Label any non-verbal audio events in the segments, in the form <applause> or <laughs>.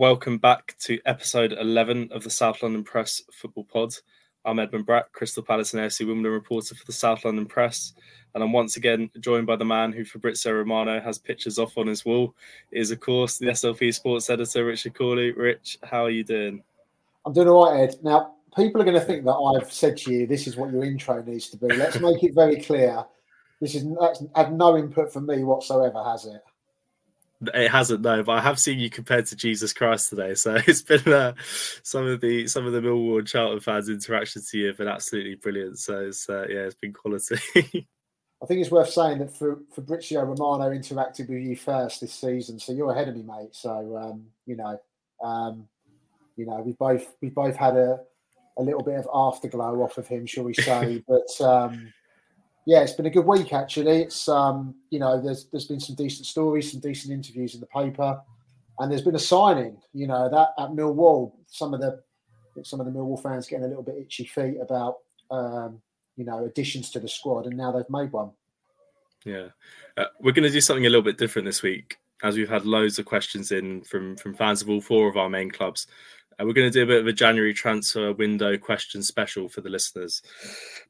Welcome back to episode 11 of the South London Press Football Pod. I'm Edmund Brack, Crystal Palace and AFC Wimbledon reporter for the South London Press. And I'm once again joined by the man who Fabrizio Romano has pictures off on his wall. It is, of course, the SLP sports editor, Richard Cawley. Rich, how are you doing? I'm doing all right, Ed. Now, people are going to think that I've said to you, this is what your intro needs to be. Let's make it very clear. This is that's had no input from me whatsoever, has it? It hasn't no, but I have seen you compared to Jesus Christ today. So <laughs> it's been uh, some of the some of the Millwall and Charlton fans' interactions to you have been absolutely brilliant. So it's uh, yeah, it's been quality. <laughs> I think it's worth saying that for Fabrizio Romano interacted with you first this season, so you're ahead of me, mate. So um, you know, um, you know, we both we both had a a little bit of afterglow off of him, shall we say? <laughs> but um, yeah, it's been a good week actually. It's um, you know, there's there's been some decent stories, some decent interviews in the paper, and there's been a signing. You know, that at Millwall, some of the some of the Millwall fans getting a little bit itchy feet about um, you know additions to the squad, and now they've made one. Yeah, uh, we're going to do something a little bit different this week, as we've had loads of questions in from from fans of all four of our main clubs. Uh, we're going to do a bit of a January transfer window question special for the listeners,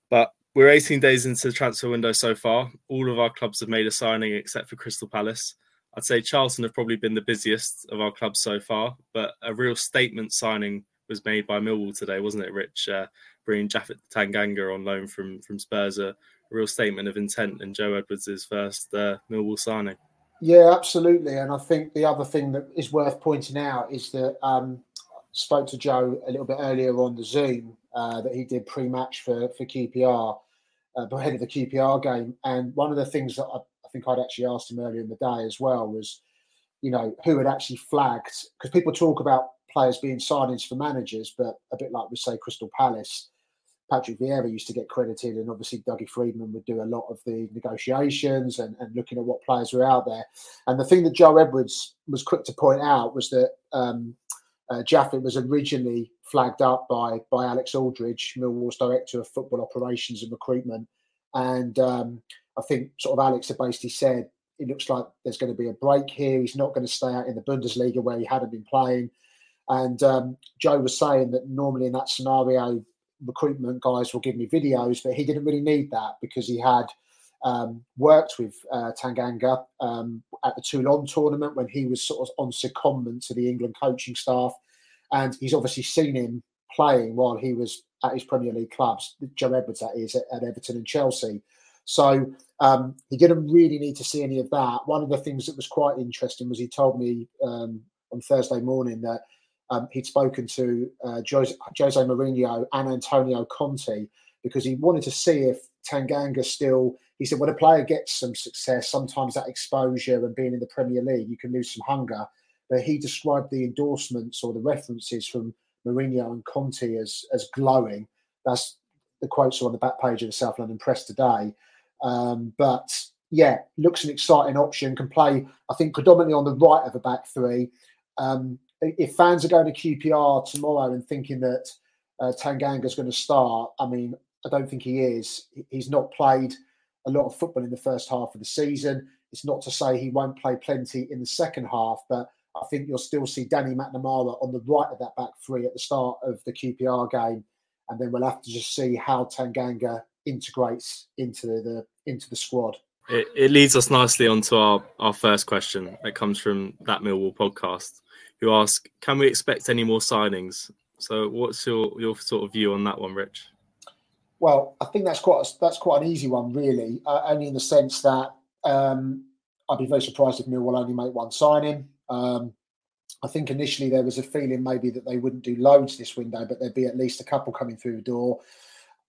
but we're 18 days into the transfer window so far. All of our clubs have made a signing except for Crystal Palace. I'd say Charlton have probably been the busiest of our clubs so far, but a real statement signing was made by Millwall today, wasn't it, Rich? Uh, bringing Japhet Tanganga on loan from from Spurs, a, real statement of intent, and Joe Edwards' first uh, Millwall signing. Yeah, absolutely. And I think the other thing that is worth pointing out is that um, spoke to Joe a little bit earlier on the Zoom uh, that he did pre-match for for QPR uh, ahead of the QPR game. And one of the things that I, I, think I'd actually asked him earlier in the day as well was, you know, who had actually flagged because people talk about players being signings for managers, but a bit like we say Crystal Palace. Patrick Vieira used to get credited, and obviously Dougie Freedman would do a lot of the negotiations and, and looking at what players were out there. And the thing that Joe Edwards was quick to point out was that um, uh, Japhet was originally flagged up by by Alex Aldridge, Millwall's director of football operations and recruitment, and um, I think sort of Alex had basically said it looks like there's going to be a break here. He's not going to stay out in the Bundesliga where he hadn't been playing. And um, Joe was saying that normally in that scenario, recruitment guys will give me videos, but he didn't really need that because he had um, worked with uh, Tanganga um, at the Toulon tournament when he was sort of on secondment to the England coaching staff. And he's obviously seen him playing while he was at his Premier League clubs, Joe Edwards, that is, at, at Everton and Chelsea. So um, he didn't really need to see any of that. One of the things that was quite interesting was he told me um, on Thursday morning that um, he'd spoken to uh, Jose, Jose Mourinho and Antonio Conte because he wanted to see if Tanganga still. He said, when a player gets some success, sometimes that exposure and being in the Premier League, you can lose some hunger. But he described the endorsements or the references from Mourinho and Conte as as glowing. That's the quotes are on the back page of the South London Press today. Um, but yeah, looks an exciting option. Can play, I think, predominantly on the right of a back three. Um, if fans are going to QPR tomorrow and thinking that uh, Tanganga is going to start, I mean, I don't think he is. He's not played a lot of football in the first half of the season. It's not to say he won't play plenty in the second half, but I think you'll still see Danny McNamara on the right of that back three at the start of the QPR game, and then we'll have to just see how Tanganga integrates into the, into the squad. It, it, leads us nicely onto our, our first question that comes from that Millwall podcast, who ask, "Can we expect any more signings?" So, what's your your sort of view on that one, Rich? Well, I think that's quite a, that's quite an easy one, really. Uh, only in the sense that um, I'd be very surprised if Millwall only make one signing. Um, I think initially there was a feeling maybe that they wouldn't do loads this window, but there'd be at least a couple coming through the door.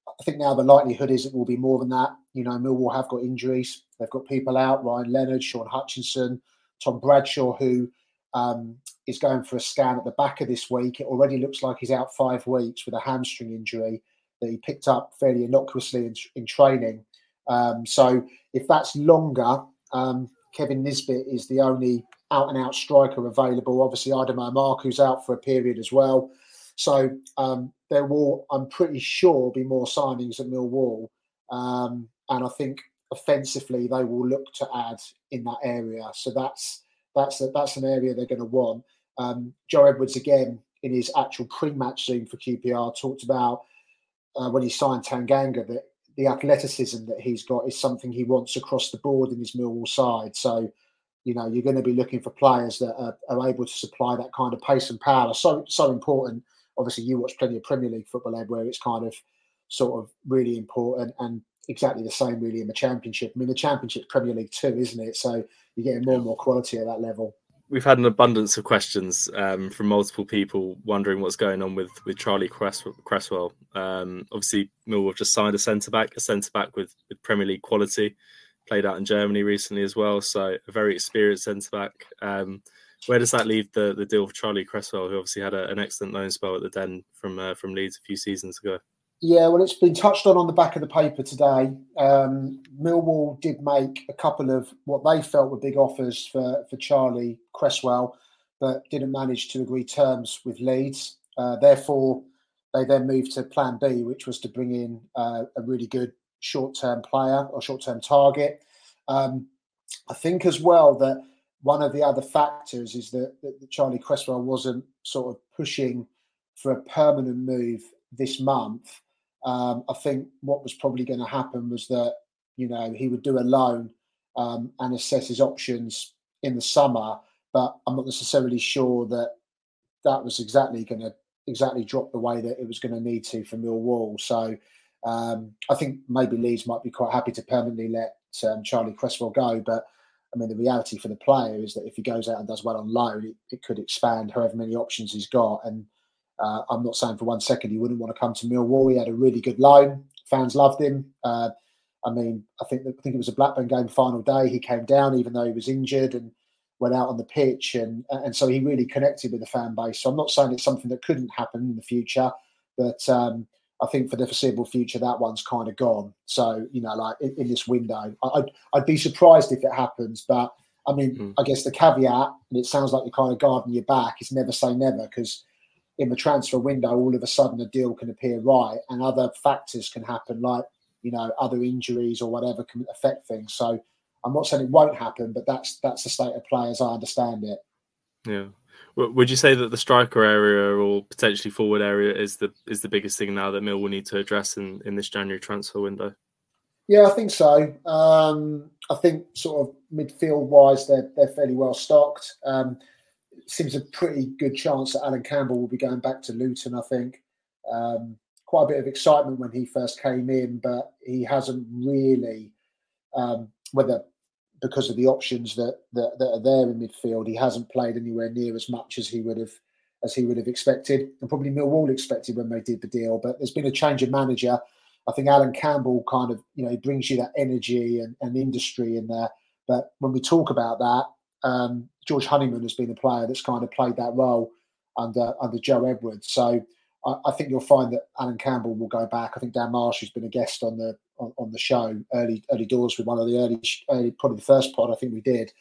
I think now the likelihood is it will be more than that. You know, Millwall have got injuries. They've got people out, Ryan Leonard, Shaun Hutchinson, Tom Bradshaw, who um, is going for a scan at the back of this week. It already looks like he's out five weeks with a hamstring injury that he picked up fairly innocuously in, in training. Um, so if that's longer, um, Kevin Nisbet is the only out and out striker available. Obviously, Aidomo Emakhu's out for a period as well. So um, there will, I'm pretty sure, be more signings at Millwall. Um, and I think offensively they will look to add in that area. So that's that's a, that's an area they're going to want. Um, Joe Edwards again in his actual pre-match Zoom for QPR talked about uh, when he signed Tanganga that the athleticism that he's got is something he wants across the board in his Millwall side. So, you know, you're going to be looking for players that are, are, able to supply that kind of pace and power. So, so important. Obviously, you watch plenty of Premier League football, Ed, where it's kind of sort of really important and exactly the same really in the Championship. I mean, the Championship's Premier League too, isn't it? So you're getting more and more quality at that level we've had an abundance of questions um, from multiple people wondering what's going on with with Charlie Cresswell. Um, obviously, Millwall have just signed a centre back, a centre back with, with Premier League quality, played out in Germany recently as well. So a very experienced centre back. Um, where does that leave the the deal for Charlie Cresswell, who obviously had a, an excellent loan spell at the Den from uh, from Leeds a few seasons ago? Yeah, well, it's been touched on on the back of the paper today. Um, Millwall did make a couple of what they felt were big offers for, for Charlie Cresswell, but didn't manage to agree terms with Leeds. Uh, therefore, they then moved to Plan B, which was to bring in uh, a really good short-term player or short-term target. Um, I think as well that one of the other factors is that, that Charlie Cresswell wasn't sort of pushing for a permanent move this month um, I think what was probably going to happen was that you know he would do a loan um, and assess his options in the summer, but I'm not necessarily sure that that was exactly going to exactly drop the way that it was going to need to for Millwall. So um, I think maybe Leeds might be quite happy to permanently let um, Charlie Cresswell go, but I mean the reality for the player is that if he goes out and does well on loan, it, it could expand however many options he's got and uh, I'm not saying for one second he wouldn't want to come to Millwall. He had a really good loan. Fans loved him. Uh, I mean, I think I think it was a Blackburn game final day. He came down even though he was injured and went out on the pitch, and and so he really connected with the fan base. So I'm not saying it's something that couldn't happen in the future, but um, I think for the foreseeable future that one's kind of gone. So you know, like in, in this window, I'd I'd be surprised if it happens, but I mean, mm. I guess the caveat, and it sounds like you're kind of guarding your back, is never say never because in the transfer window, all of a sudden a deal can appear right, and other factors can happen, like you know other injuries or whatever can affect things. So I'm not saying it won't happen, but that's that's the state of play as I understand it. Yeah. Would you say that the striker area or potentially forward area is the is the biggest thing now that Millwall need to address in, in this January transfer window? Yeah, I think so. Um, I think sort of midfield wise, they're they're fairly well stocked. Um, seems a pretty good chance that Allan Campbell will be going back to Luton. I think um, quite a bit of excitement when he first came in, but he hasn't really, um, whether because of the options that, that, that are there in midfield, he hasn't played anywhere near as much as he would have as he would have expected, and probably Millwall expected when they did the deal. But there's been a change of manager. I think Allan Campbell kind of you know brings you that energy and, and industry in there. But when we talk about that, um, George Honeyman has been a player that's kind of played that role under under Joe Edwards. So I, I, think you'll find that Allan Campbell will go back. I think Dan Marsh, who's been a guest on the on, on the show early early doors with one of the early, early probably the first pod I think we did.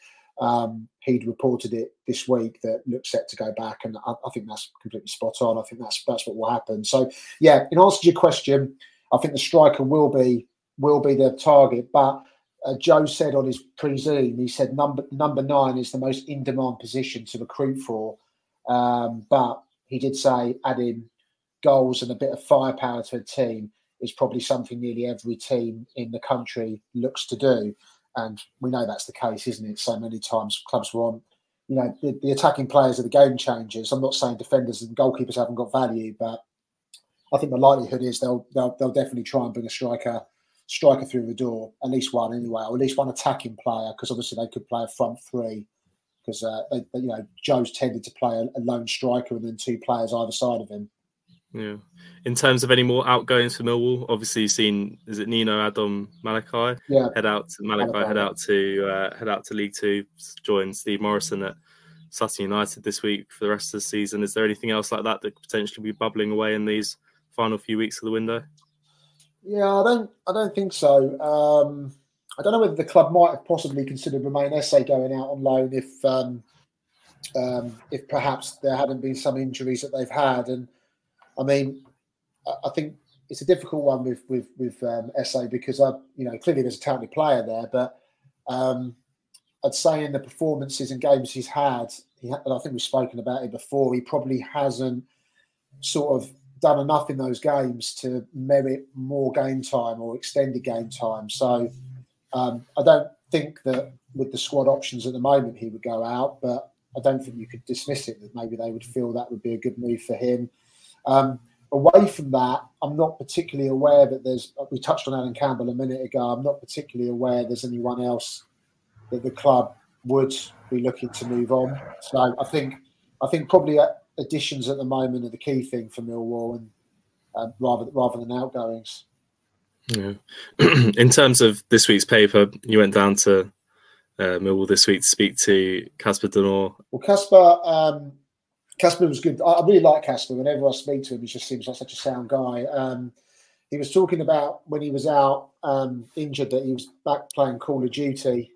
Um, he'd reported it this week that looks set to go back, and I, I, think that's completely spot on. I think that's that's what will happen. So, yeah, in answer to your question, I think the striker will be will be the target, but uh, Joe said on his pre-zoom, he said number number nine is the most in-demand position to recruit for, um, but he did say adding goals and a bit of firepower to a team is probably something nearly every team in the country looks to do, and we know that's the case, isn't it? So many times clubs want, you know, the, the attacking players are the game changers. I'm not saying defenders and goalkeepers haven't got value, but I think the likelihood is they'll they'll, they'll definitely try and bring a striker striker through the door, at least one anyway, or at least one attacking player, because obviously they could play a front three. Because uh, they, you know Joe's tended to play a, lone striker and then two players either side of him. Yeah. In terms of any more outgoings for Millwall, obviously you've seen is it Nino Adam Malachi? Yeah. Head out to Malaki, Malaki. head out to uh, head out to League Two, join Steve Morison at Sutton United this week for the rest of the season. Is there anything else like that that could potentially be bubbling away in these final few weeks of the window? Yeah, I don't. I don't think so. Um, I don't know whether the club might have possibly considered Romain Esse going out on loan if um, um, if perhaps there hadn't been some injuries that they've had. And I mean, I think it's a difficult one with with with um, Esse because I, you know, clearly there's a talented player there, but um, I'd say in the performances and games he's had, he, and I think we've spoken about it before, he probably hasn't sort of done enough in those games to merit more game time or extended game time. So um, I don't think that with the squad options at the moment he would go out, but I don't think you could dismiss it that maybe they would feel that would be a good move for him. Um, away from that, I'm not particularly aware that there's. We touched on Allan Campbell a minute ago. I'm not particularly aware there's anyone else that the club would be looking to move on. So I think I think probably additions at the moment are the key thing for Millwall, and uh, rather rather than outgoings. Yeah. <clears throat> In terms of this week's paper, you went down to uh, Millwall this week to speak to Casper De Norre, Casper, um, Casper was good. I, really like Casper. Whenever I speak to him, he just seems like such a sound guy. Um, he was talking about when he was out um, injured that he was back playing Call of Duty,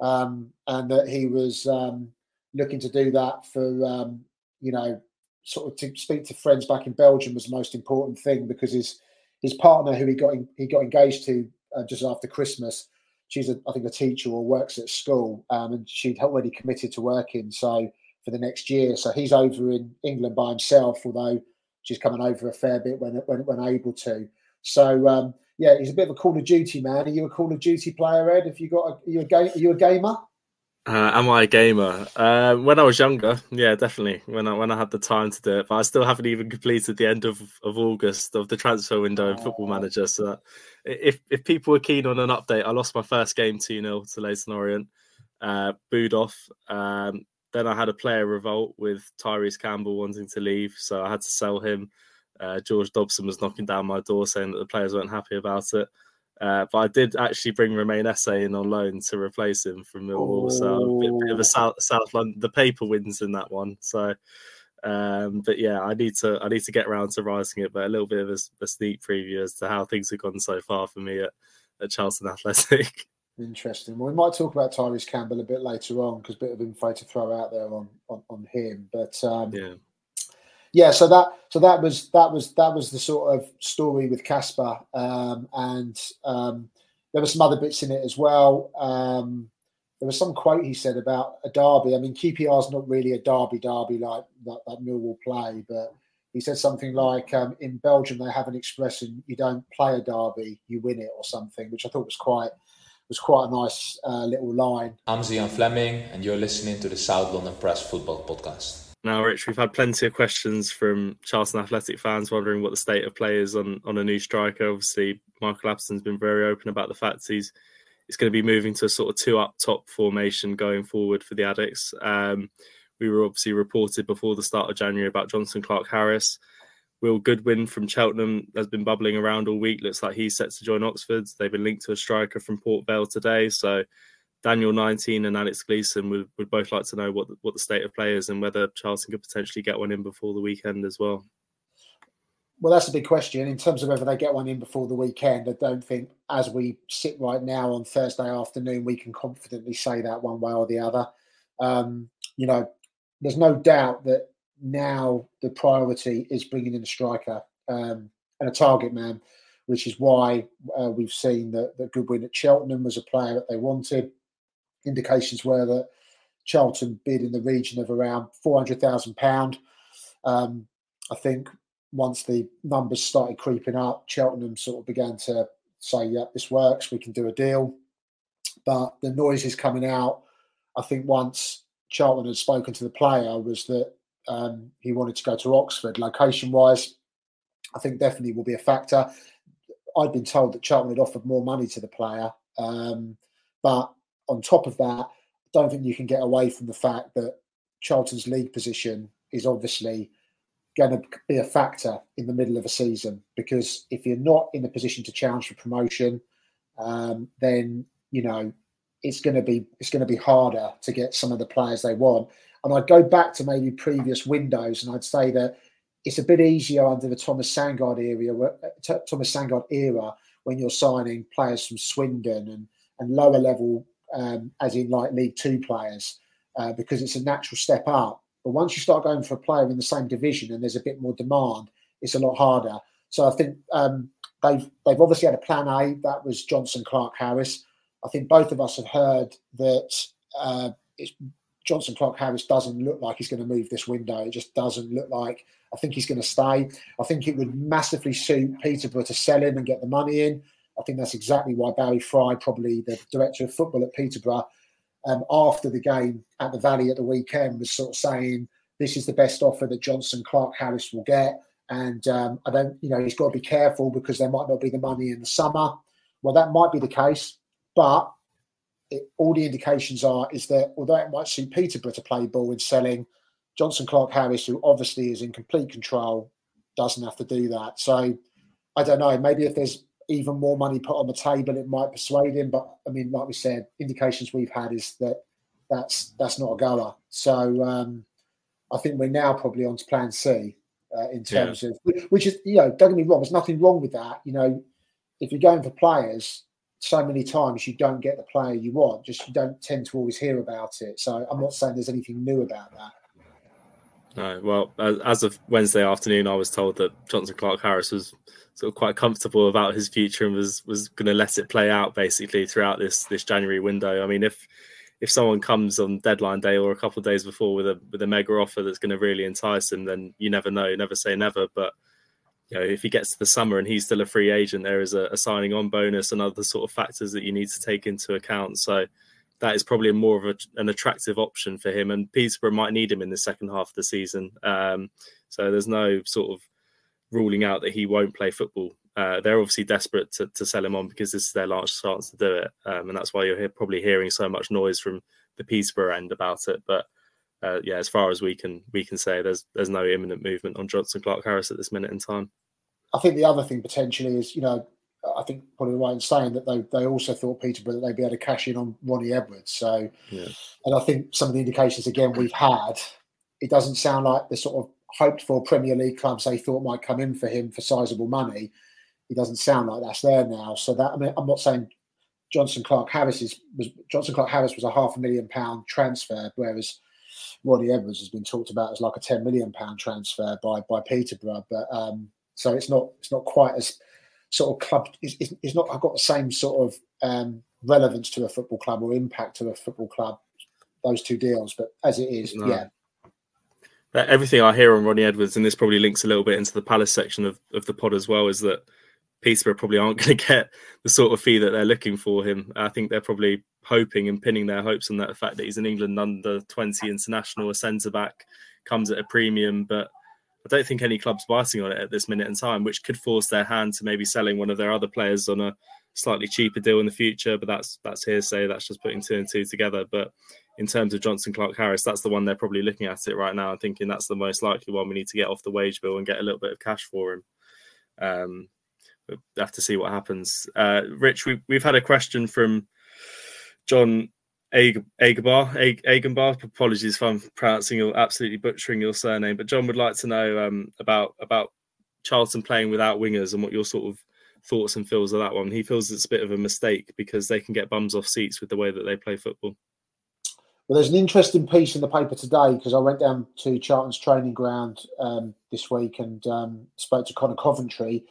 um, and that he was um, looking to do that for um, you know sort of to speak to friends back in Belgium was the most important thing because his his partner who he got in, he got engaged to uh, just after Christmas. She's a, I think a teacher or works at school, um, and she'd already committed to working so for the next year. So he's over in England by himself, although she's coming over a fair bit when when, when able to. So um, yeah, he's a bit of a Call of Duty man. Are you a Call of Duty player, Ed? If you got a, are you a game? Are you a gamer? Uh, am I a gamer? Uh, when I was younger, yeah, definitely. When I when I had the time to do it, but I still haven't even completed the end of, of August of the transfer window in Football Manager. So, if if people were keen on an update, I lost my first game two 0 to Leyton Orient, uh, booed off. Um, then I had a player revolt with Tyrese Campbell wanting to leave, so I had to sell him. Uh, George Dobson was knocking down my door saying that the players weren't happy about it. Uh, but I did actually bring Romain Esse in on loan to replace him from Millwall. Oh. So a bit, bit, of a South, South London. The paper wins in that one. So, um, but yeah, I need to I need to get around to writing it. But a little bit of a, a sneak preview as to how things have gone so far for me at, at Charlton Athletic. <laughs> Interesting. Well, we might talk about Tyrese Campbell a bit later on because a bit of info to throw out there on on, on him. But um, yeah yeah, so that so that was that was that was the sort of story with Casper, um, and um, there were some other bits in it as well. Um, there was some quote he said about a derby. I mean, QPR is not really a derby derby like that, that Millwall play, but he said something like um, in Belgium they have an expression: "You don't play a derby, you win it," or something, which I thought was quite was quite a nice uh, little line. I'm Zian Flemming, and you're listening to the South London Press Football Podcast. Now, Rich, we've had plenty of questions from Charlton Athletic fans wondering what the state of play is on, on a new striker. Obviously, Michael Appleton's been very open about the fact he's he's going to be moving to a sort of two up top formation going forward for the Addicks. Um, we were obviously reported before the start of January about Jonson Clarke Harris. Will Goodwin from Cheltenham has been bubbling around all week. Looks like he's set to join Oxford. They've been linked to a striker from Port Vale today. So Daniel 19 and Alex Gleeson would, would both like to know what the, what the state of play is and whether Charlton could potentially get one in before the weekend as well. Well, that's a big question in terms of whether they get one in before the weekend. I don't think, as we sit right now on Thursday afternoon, we can confidently say that one way or the other. Um, you know, there's no doubt that now the priority is bringing in a striker um, and a target man, which is why uh, we've seen that, that Goodwin at Cheltenham was a player that they wanted indications were that Charlton bid in the region of around four hundred thousand pound. Um, I think once the numbers started creeping up, Cheltenham sort of began to say, "Yeah, this works. We can do a deal." But the noises coming out, I think once Charlton had spoken to the player, was that um, he wanted to go to Oxford. Location-wise, I think definitely will be a factor. I'd been told that Charlton had offered more money to the player, um, but on top of that, I don't think you can get away from the fact that Charlton's league position is obviously going to be a factor in the middle of a season because if you're not in a position to challenge for promotion, um, then you know it's going to be it's going to be harder to get some of the players they want. And I'd go back to maybe previous windows, and I'd say that it's a bit easier under the Thomas Sandgaard era, Thomas Sandgaard era, when you're signing players from Swindon and and lower level, um, as in like League Two players, uh, because it's a natural step up. But once you start going for a player in the same division and there's a bit more demand, it's a lot harder. So I think um, they've they've obviously had a plan A. That was Johnson, Clark, Harris. I think both of us have heard that uh, Jonson Clarke Harris doesn't look like he's going to move this window. It just doesn't look like. I think he's going to stay. I think it would massively suit Peterborough to sell him and get the money in. I think that's exactly why Barry Fry, probably the director of football at Peterborough, um, after the game at the Valley at the weekend, was sort of saying this is the best offer that Jonson Clarke Harris will get. And um, I don't, you know, he's got to be careful because there might not be the money in the summer. Well, that might be the case, but it, all the indications are is that although it might suit Peterborough to play ball in selling, Jonson Clarke Harris, who obviously is in complete control, doesn't have to do that. So I don't know. Maybe if there's even more money put on the table, it might persuade him. But I mean, like we said, indications we've had is that that's that's not a goer. So um, I think we're now probably on to Plan C uh, in terms yeah. of which is you know don't get me wrong. There's nothing wrong with that. You know, if you're going for players, so many times you don't get the player you want. Just you don't tend to always hear about it. So I'm not saying there's anything new about that. No, well, as of Wednesday afternoon, I was told that Jonson Clarke Harris was sort of quite comfortable about his future and was was going to let it play out basically throughout this this January window. I mean, if if someone comes on deadline day or a couple of days before with a with a mega offer that's going to really entice him, then you never know, never say never. But you know, if he gets to the summer and he's still a free agent, there is a, a signing on bonus and other sort of factors that you need to take into account. So that is probably more of a, an attractive option for him. And Peterborough might need him in the second half of the season. Um, so there's no sort of ruling out that he won't play football. Uh, they're obviously desperate to, to, sell him on because this is their last chance to do it. Um, and that's why you're probably hearing so much noise from the Peterborough end about it. But uh, yeah, as far as we can we can say, there's there's no imminent movement on Jonson Clarke Harris at this minute in time. I think the other thing potentially is, you know, I think probably right in saying that they, they also thought Peterborough that they'd be able to cash in on Ronnie Edwards. So, yeah. and I think some of the indications again we've had, it doesn't sound like the sort of hoped for Premier League clubs they thought might come in for him for sizable money. It doesn't sound like that's there now. So that I mean, I'm not saying Jonson Clarke Harris is was Jonson Clarke Harris was a half a million pound transfer, whereas Ronnie Edwards has been talked about as like a 10 million pound transfer by by Peterborough. But um, so it's not it's not quite as sort of club. is it's not. I've got the same sort of um, relevance to a football club or impact to a football club. Those two deals, but as it is, no. yeah. Everything I hear on Ronnie Edwards, and this probably links a little bit into the Palace section of, of the pod as well, is that Peterborough probably aren't <laughs> going to get the sort of fee that they're looking for him. I think they're probably hoping and pinning their hopes on that the fact that he's an England under 20 international, a centre back, comes at a premium, but I don't think any club's biting on it at this minute in time, which could force their hand to maybe selling one of their other players on a slightly cheaper deal in the future. But that's that's hearsay. That's just putting two and two together. But in terms of Jonson Clarke Harris, that's the one they're probably looking at it right now and thinking that's the most likely one we need to get off the wage bill and get a little bit of cash for him. Um, we'll have to see what happens. Uh, Rich, we, we've had a question from John Agenbar, Agenbar. Apologies if I'm pronouncing or absolutely butchering your surname, but John would like to know um, about about Charlton playing without wingers and what your sort of thoughts and feels of that one. He feels it's a bit of a mistake because they can get bums off seats with the way that they play football. Well, there's an interesting piece in the paper today because I went down to Charlton's training ground um, this week and um, spoke to Conor Coventry,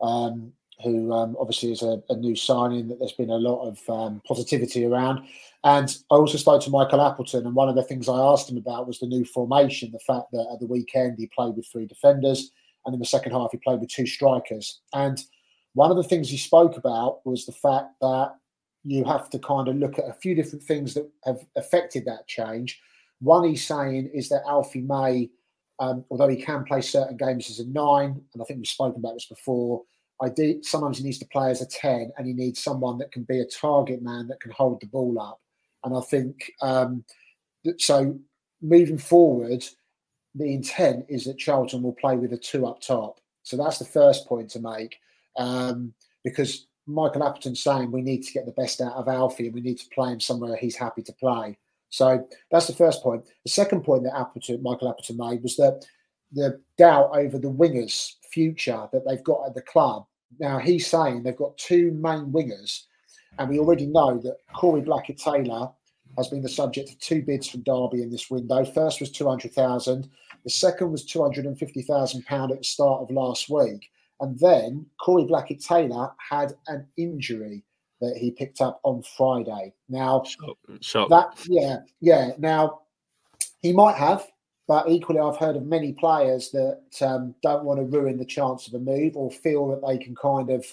um, who um, obviously is a, a, new signing that there's been a lot of um, positivity around. And I also spoke to Michael Appleton, and one of the things I asked him about was the new formation, the fact that at the weekend he played with three defenders, and in the second half he played with two strikers. And one of the things he spoke about was the fact that you have to kind of look at a few different things that have affected that change. One he's saying is that Alfie May, um, although he can play certain games as a nine, and I think we've spoken about this before, I do, sometimes he needs to play as a 10 and he needs someone that can be a target man that can hold the ball up. And I think um, so moving forward, the intent is that Charlton will play with a two up top. So that's the first point to make. Um, because Michael Appleton's saying we need to get the best out of Alfie and we need to play him somewhere he's happy to play. So that's the first point. The second point that Appleton, Michael Appleton made was that the doubt over the wingers' future that they've got at the club. Now he's saying they've got two main wingers, and we already know that Corey Blackett Taylor has been the subject of two bids from Derby in this window. First was two hundred thousand. The second was two hundred and fifty thousand pound at the start of last week, and then Corey Blackett Taylor had an injury that he picked up on Friday. Now, Shock. that yeah, yeah. Now he might have, but equally, I've heard of many players that um, don't want to ruin the chance of a move or feel that they can kind of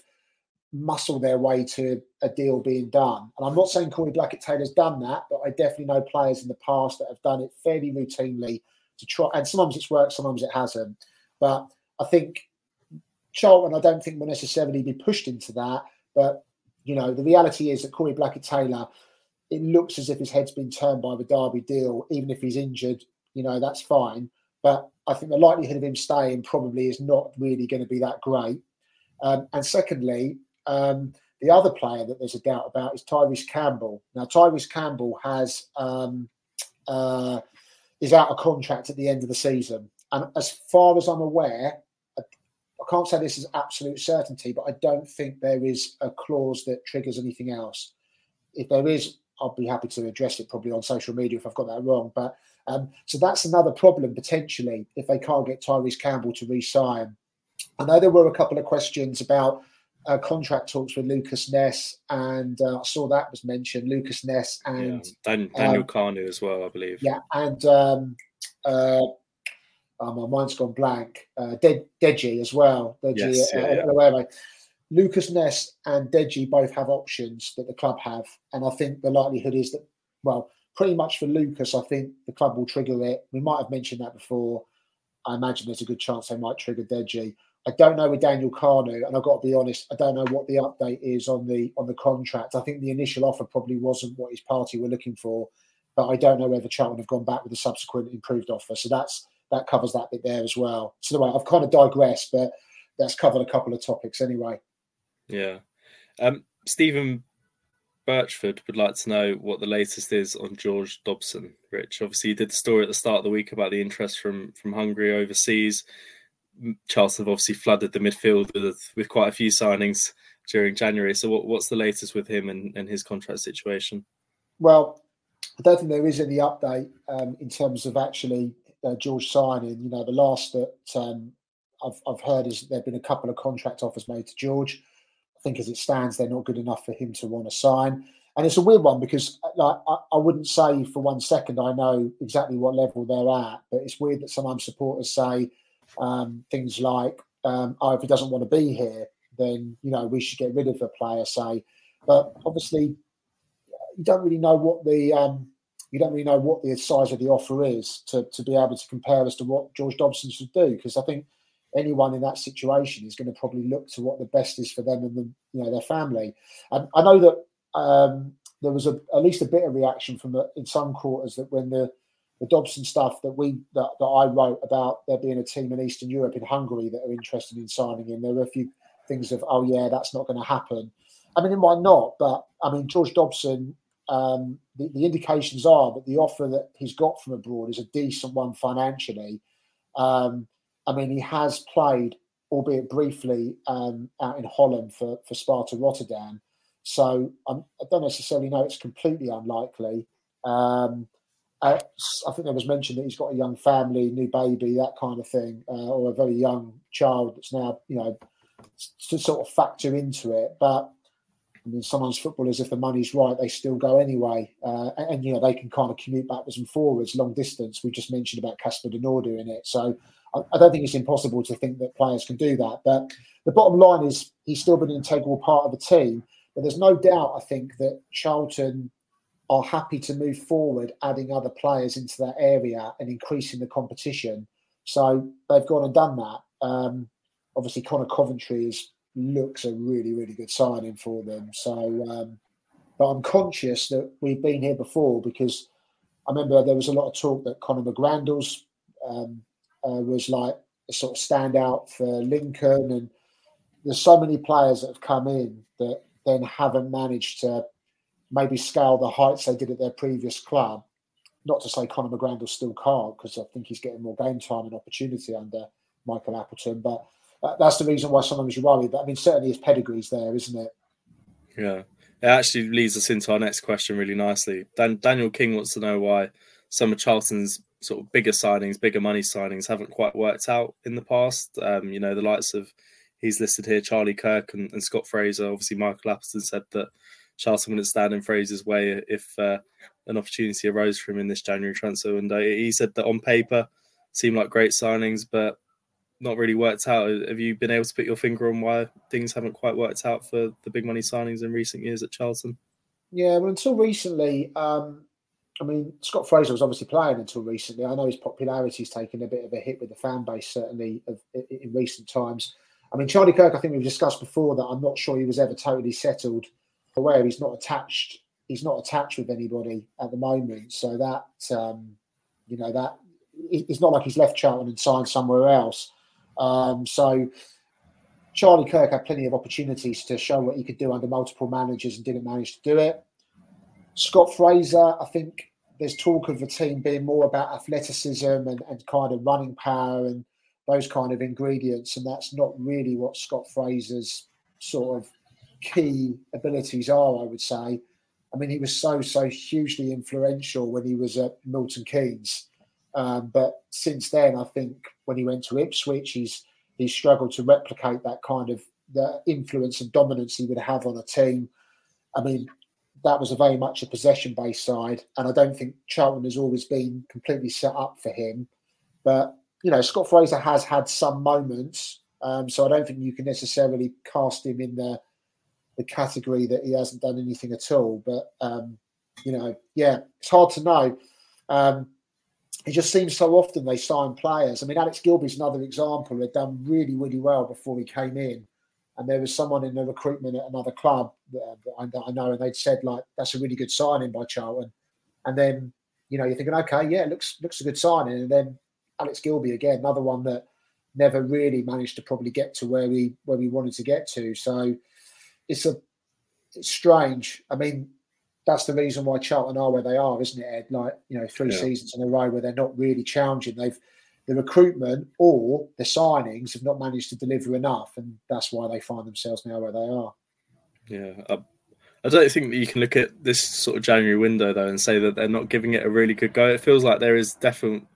muscle their way to a deal being done. And I'm not saying Corey Blackett Taylor's done that, but I definitely know players in the past that have done it fairly routinely to try. And sometimes it's worked, sometimes it hasn't. But I think Charlton, I don't think will necessarily be pushed into that. But you know, the reality is that Corey Blackett Taylor, it looks as if his head's been turned by the Derby deal, even if he's injured. You know, that's fine. But I think the likelihood of him staying probably is not really going to be that great. Um, and secondly, um, the other player that there's a doubt about is Tyrese Campbell. Now, Tyrese Campbell has um, uh, is out of contract at the end of the season, and as far as I'm aware, I, I can't say this is absolute certainty, but I don't think there is a clause that triggers anything else. If there is, I'll be happy to address it probably on social media if I've got that wrong. But um, so that's another problem potentially if they can't get Tyrese Campbell to re-sign. I know there were a couple of questions about uh, contract talks with Lucas Ness, and uh, I saw that was mentioned. Lucas Ness and yeah. Dan, Daniel um, Kanu as well, I believe. yeah, and um, uh, oh, my mind's gone blank. Uh, De- Deji as well. Deji, Yes, yeah, uh, yeah. Lucas Ness and Deji both have options that the club have, and I think the likelihood is that, well, pretty much for Lucas, I think the club will trigger it. We might have mentioned that before. I imagine there's a good chance they might trigger Deji. I don't know with Daniel Kanu, and I've got to be honest, I don't know what the update is on the on the contract. I think the initial offer probably wasn't what his party were looking for, but I don't know whether Charlton have gone back with a subsequent improved offer. So that's that covers that bit there as well. So anyway, I've kind of digressed, but that's covered a couple of topics anyway. Yeah. Um, Stephen Birchford would like to know what the latest is on George Dobson. Rich, obviously, you did the story at the start of the week about the interest from from Hungary overseas. Charlton have obviously flooded the midfield with with quite a few signings during January. So, what, what's the latest with him and, and his contract situation? Well, I don't think there is any update um, in terms of actually uh, George signing. You know, the last that um, I've, I've heard is there have been a couple of contract offers made to George. Think as it stands, they're not good enough for him to want to sign. And it's a weird one because, like, I, I wouldn't say for one second I know exactly what level they're at, but it's weird that sometimes supporters say um, things like, um, "Oh, if he doesn't want to be here, then you know we should get rid of the player." Say, but obviously you don't really know what the um, you don't really know what the size of the offer is to, to be able to compare as to what George Dobson should do. Because I think anyone in that situation is going to probably look to what the best is for them and the, you know their family. And I know that um, there was a, at least a bit of reaction from the, in some quarters that when the the Dobson stuff that we that, that I wrote about there being a team in Eastern Europe in Hungary that are interested in signing him. There were a few things of oh yeah that's not going to happen. I mean it might not, but I mean George Dobson um, the, the, indications are that the offer that he's got from abroad is a decent one financially. Um, I mean, he has played, albeit briefly, um, out in Holland for, for Sparta Rotterdam. So I'm, I do not necessarily know it's completely unlikely. Um, I, I, think there was mentioned that he's got a young family, new baby, that kind of thing, uh, or a very young child that's now, you know, to sort of factor into it. But I mean, sometimes footballers, if the money's right, they still go anyway. Uh, and, and, you know, they can kind of commute backwards and forwards, long distance. We just mentioned about Casper De Norre doing it. So I, don't think it's impossible to think that players can do that. But the bottom line is he's still been an integral part of the team. But there's no doubt, I think, that Charlton are happy to move forward, adding other players into that area and increasing the competition. So they've gone and done that. Um, obviously, Conor Coventry is looks a really, really good signing for them. So, um, but I'm conscious that we've been here before because I remember there was a lot of talk that Conor McGrandles um, uh, was like a sort of standout for Lincoln, and there's so many players that have come in that then haven't managed to maybe scale the heights they did at their previous club. not to say Conor McGrandle still can't, because I think he's getting more game time and opportunity under Michael Appleton. But uh, that's the reason why sometimes you worry. But I mean, certainly his pedigree's there, isn't it? Yeah. It actually leads us into our next question really nicely. Dan- Daniel King wants to know why some of Charlton's sort of bigger signings, bigger money signings haven't quite worked out in the past. Um, you know, the likes of he's listed here Charlie Kirk and, and Scott Fraser. Obviously, Michael Appleton said that Charlton wouldn't stand in Fraser's way if uh, an opportunity arose for him in this January transfer window. He said that on paper seemed like great signings, but not really worked out. Have you been able to put your finger on why things haven't quite worked out for the big money signings in recent years at Charlton? Yeah, well, until recently, um, I mean, Scott Fraser was obviously playing until recently. I know his popularity popularity's taken a bit of a hit with the fan base, certainly of, in recent times. I mean, Charlie Kirk, I think we've discussed before that I'm not sure he was ever totally settled aware he's not attached. He's not attached with anybody at the moment, so that um, you know that it's not like he's left Charlton and signed somewhere else. Um, so Charlie Kirk had plenty of opportunities to show what he could do under multiple managers and didn't manage to do it. Scott Fraser, I think there's talk of the team being more about athleticism and, and kind of running power and those kind of ingredients, and that's not really what Scott Fraser's sort of key abilities are, I would say. I mean, he was so, so hugely influential when he was at Milton Keynes. Um, but since then, I think when he went to Ipswich, he's he's struggled to replicate that kind of the influence and dominance he would have on a team. I mean, that was a very much a possession-based side, and I don't think Charlton has always been completely set up for him. But you know, Scott Fraser has had some moments, um, so I don't think you can necessarily cast him in the the category that he hasn't done anything at all. But um, you know, yeah, it's hard to know. Um, it just seems so often they sign players. I mean, Alex Gilbey's another example. Had done really, really well before he came in, and there was someone in the recruitment at another club that, uh, that I know, and they'd said like, "That's a really good signing by Charlton," and then you know you're thinking, okay, yeah, looks looks a good signing, and then Alex Gilbey again, another one that never really managed to probably get to where we where we wanted to get to. So it's a it's strange. I mean, that's the reason why Charlton are where they are, isn't it, Ed? Like, you know, three yeah. seasons in a row where they're not really challenging. They've the recruitment or the signings have not managed to deliver enough, and that's why they find themselves now where they are. Yeah, I, I don't think that you can look at this sort of January window though and say that they're not giving it a really good go. It feels like there is definitely.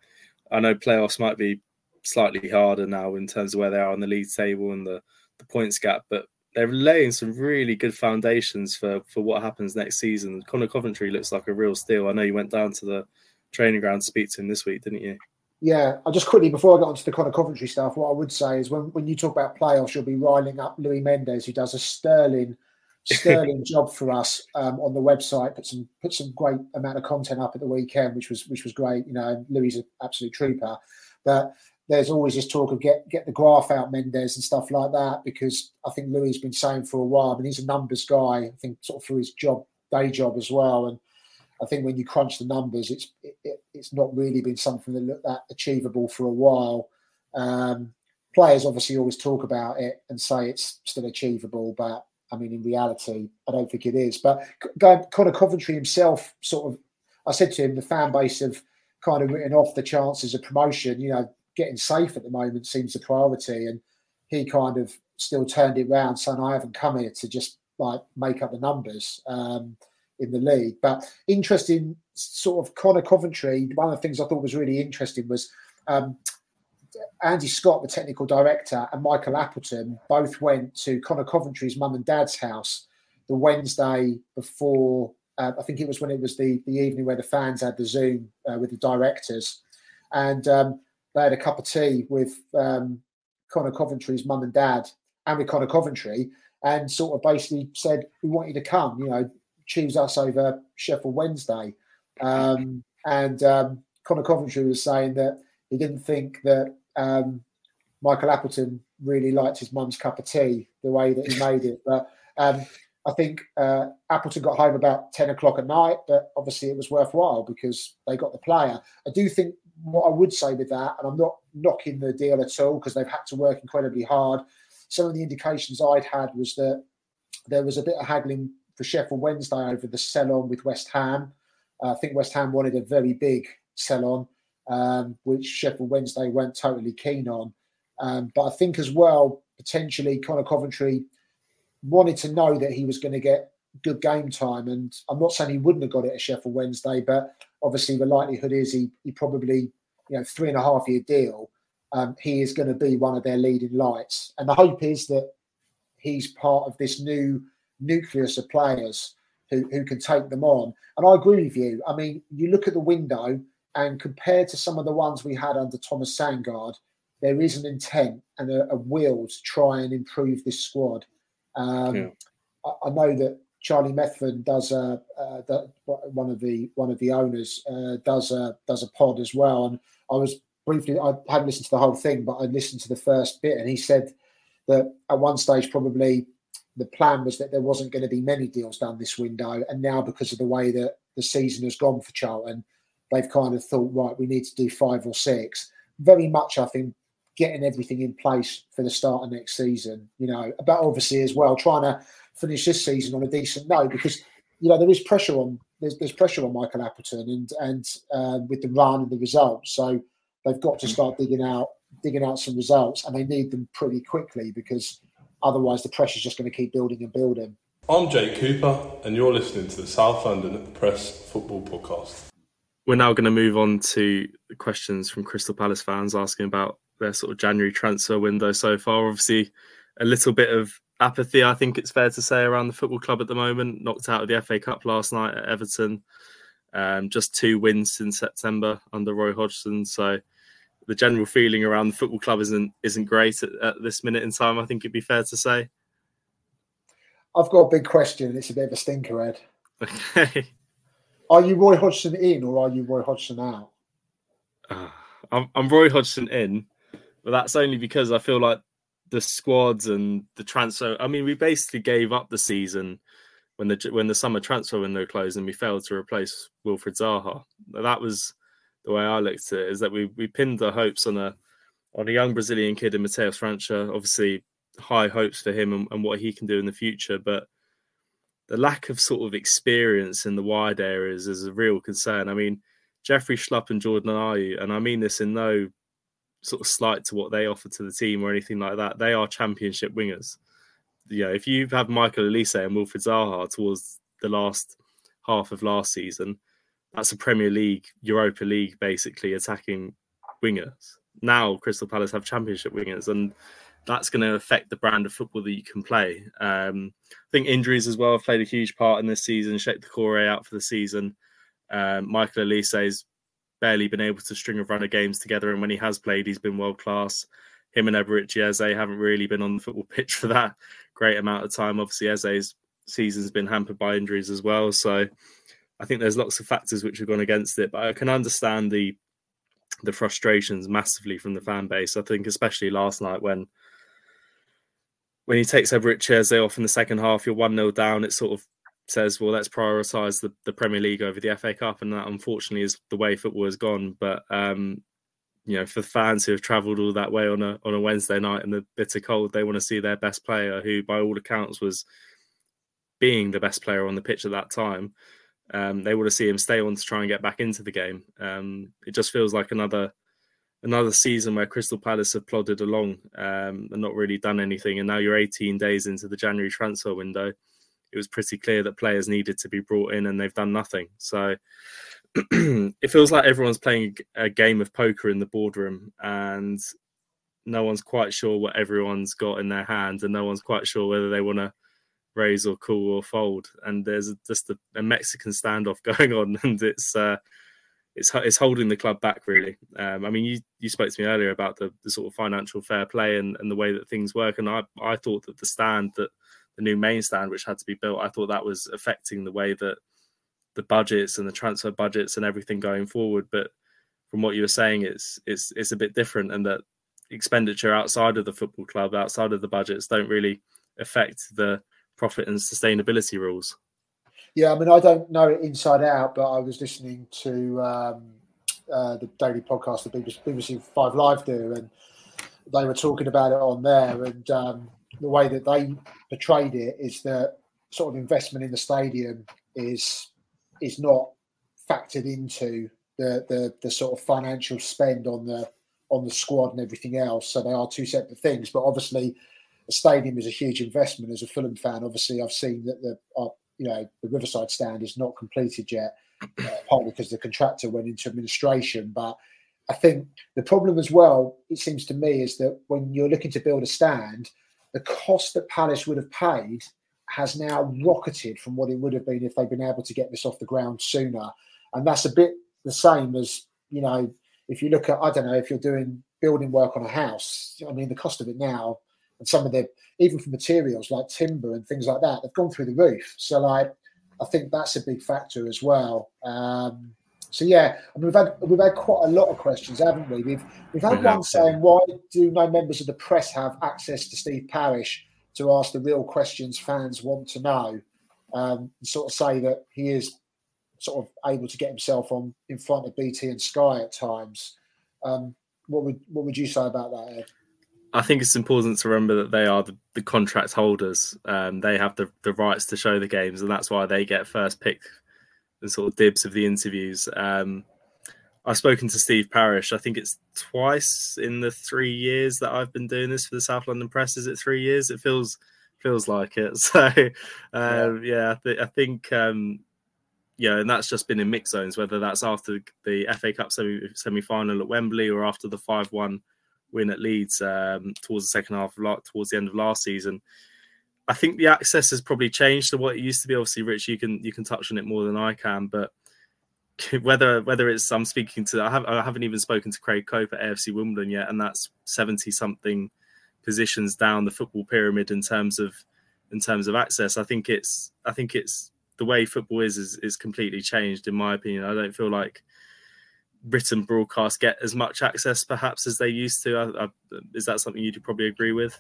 I know playoffs might be slightly harder now in terms of where they are on the league table and the, the points gap, but they're laying some really good foundations for for what happens next season. Conor Coventry looks like a real steal. I know you went down to the training ground to speak to him this week, didn't you? Yeah, I just quickly before I got onto the Conor Coventry stuff, what I would say is when, when you talk about playoffs, you'll be riling up Louis Mendes, who does a sterling <laughs> sterling job for us um, on the website. Put some put some great amount of content up at the weekend, which was which was great. You know, Louis is an absolute trooper. But there's always this talk of get get the graph out Mendes and stuff like that because I think Louis has been saying for a while. I mean, he's a numbers guy. I think sort of through his job day job as well. And I think when you crunch the numbers, it's it, it's not really been something that looked that achievable for a while. Um, players obviously always talk about it and say it's still achievable, but I mean, in reality, I don't think it is. But Conor Coventry himself, sort of, I said to him, the fan base have kind of written off the chances of promotion. You know, getting safe at the moment seems a priority. And he kind of still turned it round, saying, I haven't come here to just like make up the numbers um, in the league. But interesting, sort of Conor Coventry, one of the things I thought was really interesting was um, Andy Scott, the technical director, and Michael Appleton both went to Conor Coventry's mum and dad's house the Wednesday before. Uh, I think it was when it was the, the evening where the fans had the Zoom uh, with the directors. And um, they had a cup of tea with um, Conor Coventry's mum and dad and with Conor Coventry and sort of basically said, We want you to come, you know, choose us over Sheffield Wednesday. Um, and um, Conor Coventry was saying that he didn't think that um, Michael Appleton really liked his mum's cup of tea, the way that he made it. But um, I think uh, Appleton got home about 10 o'clock at night, but obviously it was worthwhile because they got the player. I do think what I would say with that, and I'm not knocking the deal at all because they've had to work incredibly hard. Some of the indications I'd had was that there was a bit of haggling for Sheffield Wednesday over the sell on with West Ham. Uh, I think West Ham wanted a very big sell on, um, which Sheffield Wednesday weren't totally keen on. Um, but I think as well, potentially Conor Coventry wanted to know that he was going to get good game time. And I'm not saying he wouldn't have got it at Sheffield Wednesday, but obviously the likelihood is he, he probably, you know, three and a half year deal. Um, he is going to be one of their leading lights. And the hope is that he's part of this new nucleus of players who, who can take them on. And I agree with you. I mean, you look at the window and compared to some of the ones we had under Thomas Sandgaard, there is an intent and a, a will to try and improve this squad. Um, yeah. I, I, know that Charlie Methven does a uh, one of the one of the owners uh, does a does a pod as well, and I was briefly I hadn't listened to the whole thing, but I listened to the first bit, and he said that at one stage probably the plan was that there wasn't going to be many deals done this window, and now because of the way that the season has gone for Charlton, they've kind of thought right, we need to do five or six. Very much, I think, getting everything in place for the start of next season. You know, but obviously as well trying to finish this season on a decent note because you know there is pressure on there's, there's pressure on Michael Appleton and and uh, with the run and the results. So they've got to start digging out digging out some results, and they need them pretty quickly because otherwise the pressure's just going to keep building and building. I'm Jake Cooper, and you're listening to the South London Press Football Podcast. We're now going to move on to questions from Crystal Palace fans asking about their sort of January transfer window so far. Obviously, a little bit of apathy, I think it's fair to say, around the football club at the moment. Knocked out of the FA Cup last night at Everton. Um, just two wins in September under Roy Hodgson. So the general feeling around the football club isn't isn't great at, at this minute in time. I think it'd be fair to say. I've got a big question. It's a bit of a stinker, Ed. Okay. <laughs> Are you Roy Hodgson in or are you Roy Hodgson out? Uh, I'm, I'm Roy Hodgson in, but that's only because I feel like the squads and the transfer. I mean, we basically gave up the season when the when the summer transfer window closed and we failed to replace Wilfried Zaha. That was the way I looked at it. Is that we we pinned our hopes on a on a young Brazilian kid in Matheus França. Obviously, high hopes for him and, and what he can do in the future, but the lack of sort of experience in the wide areas is a real concern. I mean, Jeffrey Schlupp and Jordan Ayew, and I mean this in no sort of slight to what they offer to the team or anything like that. They are championship wingers. You know, if you have Michael Olise and Wilfried Zaha towards the last half of last season, that's a Premier League, Europa League, basically attacking wingers. Now Crystal Palace have Championship wingers, and that's going to affect the brand of football that you can play. Um, I think injuries as well have played a huge part in this season. Cheick Doucouré out for the season. Um, Michael has barely been able to string a run of games together, and when he has played, he's been world class. Him and Eberechi Eze haven't really been on the football <laughs> pitch for that great amount of time. Obviously, Eze's season's been hampered by injuries as well, so I think there's lots of factors which have gone against it. But I can understand the the frustrations massively from the fan base. I think especially last night when when he takes Eberechi Eze off in the second half, you're one 0 down. It sort of says, well, let's prioritise the, the Premier League over the FA Cup, and that unfortunately is the way football has gone. But um, you know, for fans who have travelled all that way on a on a Wednesday night in the bitter cold, they want to see their best player, who by all accounts was being the best player on the pitch at that time. Um, they want to see him stay on to try and get back into the game. Um, it just feels like another another season where Crystal Palace have plodded along um, and not really done anything. And now you're 18 days into the January transfer window it was pretty clear that players needed to be brought in and they've done nothing. So <clears throat> it feels like everyone's playing a game of poker in the boardroom and no one's quite sure what everyone's got in their hands and no one's quite sure whether they want to raise or call or fold. And there's just a, a Mexican standoff <laughs> going on and it's, uh, it's, it's holding the club back really. Um, I mean, you, you spoke to me earlier about the, the sort of financial fair play and, and the way that things work. And I, I thought that the stand that the new main stand which had to be built, I thought that was affecting the way that the budgets and the transfer budgets and everything going forward. But from what you were saying, it's it's it's a bit different, and that expenditure outside of the football club, outside of the budgets, don't really affect the profit and sustainability rules. Yeah, I mean, I don't know it inside out, but I was listening to um, uh, the daily podcast the BBC, BBC Five Live do, and they were talking about it on there, and um, the way that they portrayed it is that sort of investment in the stadium is is not factored into the, the the sort of financial spend on the on the squad and everything else. So they are two separate things. But obviously, the stadium is a huge investment. As a Fulham fan, obviously, I've seen that the uh, you know the Riverside stand is not completed yet, uh, partly because the contractor went into administration. But I think the problem as well, it seems to me, is that when you're looking to build a stand, the cost that Palace would have paid has now rocketed from what it would have been if they'd been able to get this off the ground sooner. And that's a bit the same as, you know, if you look at, I don't know, if you're doing building work on a house, I mean, the cost of it now and some of the, even for materials like timber and things like that, they've gone through the roof. So, like, I think that's a big factor as well. Um, so yeah, I mean, we've had we've had quite a lot of questions, haven't we? We've we've had one saying, "Why do no members of the press have access to Steve Parish to ask the real questions fans want to know?" Um, and sort of say that he is sort of able to get himself on in front of BT and Sky at times. Um, what would what would you say about that, Ed? I think it's important to remember that they are the, the contract holders. Um, they have the, the rights to show the games, and that's why they get first pick and sort of dibs of the interviews. Um, I've spoken to Steve Parish. I think it's twice in the three years that I've been doing this for the South London Press. Is it three years? It feels feels like it. <laughs> So um, yeah. yeah, I, th- I think um, yeah, and that's just been in mixed zones, whether that's after the FA Cup semi final at Wembley or after the five one win at Leeds um, towards the second half, of, towards the end of last season. I think the access has probably changed to what it used to be. Obviously, Rich, you can you can touch on it more than I can, but <laughs> whether whether it's I'm speaking to I, have, I haven't even spoken to Craig Cope at AFC Wimbledon yet, and that's seventy something positions down the football pyramid in terms of in terms of access. I think it's I think it's the way football is, is is completely changed in my opinion. I don't feel like written broadcasts get as much access perhaps as they used to. I, I, is that something you'd probably agree with?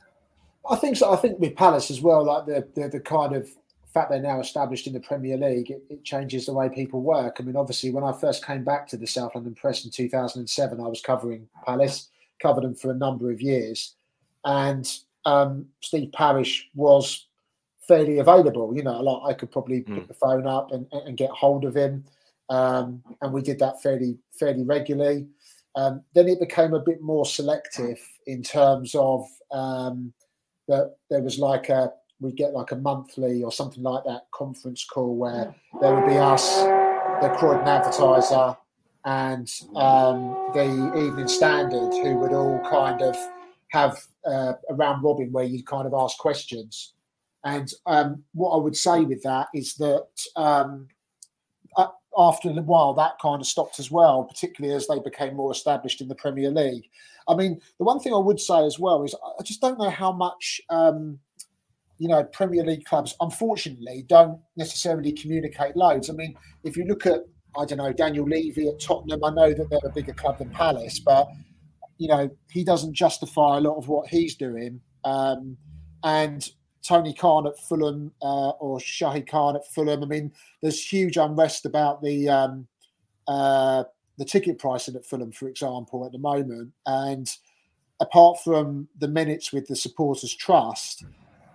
I think so. I think with Palace as well, like the the, the kind of fact they're now established in the Premier League, it, it, changes the way people work. I mean, obviously, when I first came back to the South London Press in 2007, I was covering Palace, covered them for a number of years, and um, Steve Parish was fairly available. You know, like I could probably mm. pick the phone up and, and get hold of him, um, and we did that fairly fairly regularly. Um, then it became a bit more selective in terms of um, that there was like a we'd get like a monthly or something like that conference call where there would be us, the Croydon Advertiser, and um, the Evening Standard, who would all kind of have uh, a round robin where you'd kind of ask questions. And um, what I would say with that is that um, after a while, that kind of stopped as well, particularly as they became more established in the Premier League. I mean, the one thing I would say as well is I just don't know how much, um, you know, Premier League clubs, unfortunately, don't necessarily communicate loads. I mean, if you look at, I don't know, Daniel Levy at Tottenham, I know that they're a bigger club than Palace, but, you know, he doesn't justify a lot of what he's doing. Um, and Tony Khan at Fulham uh, or Shahid Khan at Fulham. I mean, there's huge unrest about the um, uh, the ticket pricing at Fulham, for example, at the moment. And apart from the minutes with the supporters' trust,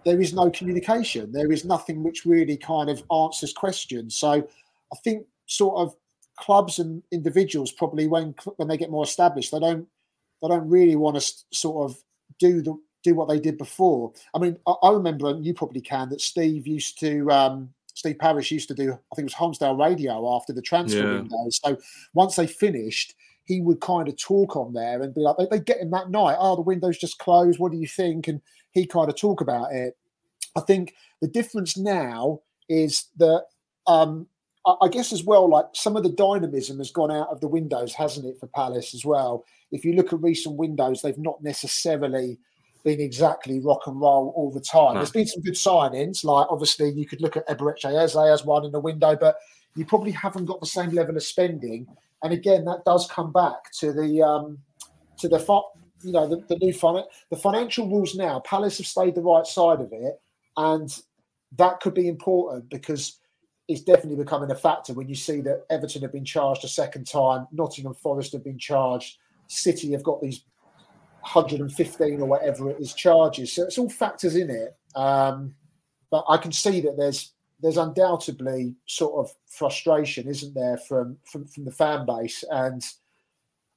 there is no communication. There is nothing which really kind of answers questions. So I think sort of clubs and individuals probably when when they get more established, they don't they don't really want to sort of do the do what they did before. I mean, I, I remember, and you probably can, that Steve used to, um, Steve Parish used to do, I think it was Holmesdale Radio after the transfer yeah. window. So once they finished, he would kind of talk on there and be like, they, they get him that night. Oh, the window's just closed. What do you think? And he kind of talk about it. I think the difference now is that um, I guess as well, like some of the dynamism has gone out of the windows, hasn't it, for Palace as well? If you look at recent windows, they've not necessarily been exactly rock and roll all the time. No. There's been some good signings, like obviously you could look at Eberechi Eze as one in the window, but you probably haven't got the same level of spending. And again, that does come back to the um, to the you know the, the new fin- the financial rules now. Palace have stayed the right side of it, and that could be important because it's definitely becoming a factor when you see that Everton have been charged a second time, Nottingham Forest have been charged, City have got these 115 or whatever it is charges. So it's all factors in it. Um, but I can see that there's there's undoubtedly sort of frustration, isn't there, from from, from the fan base? And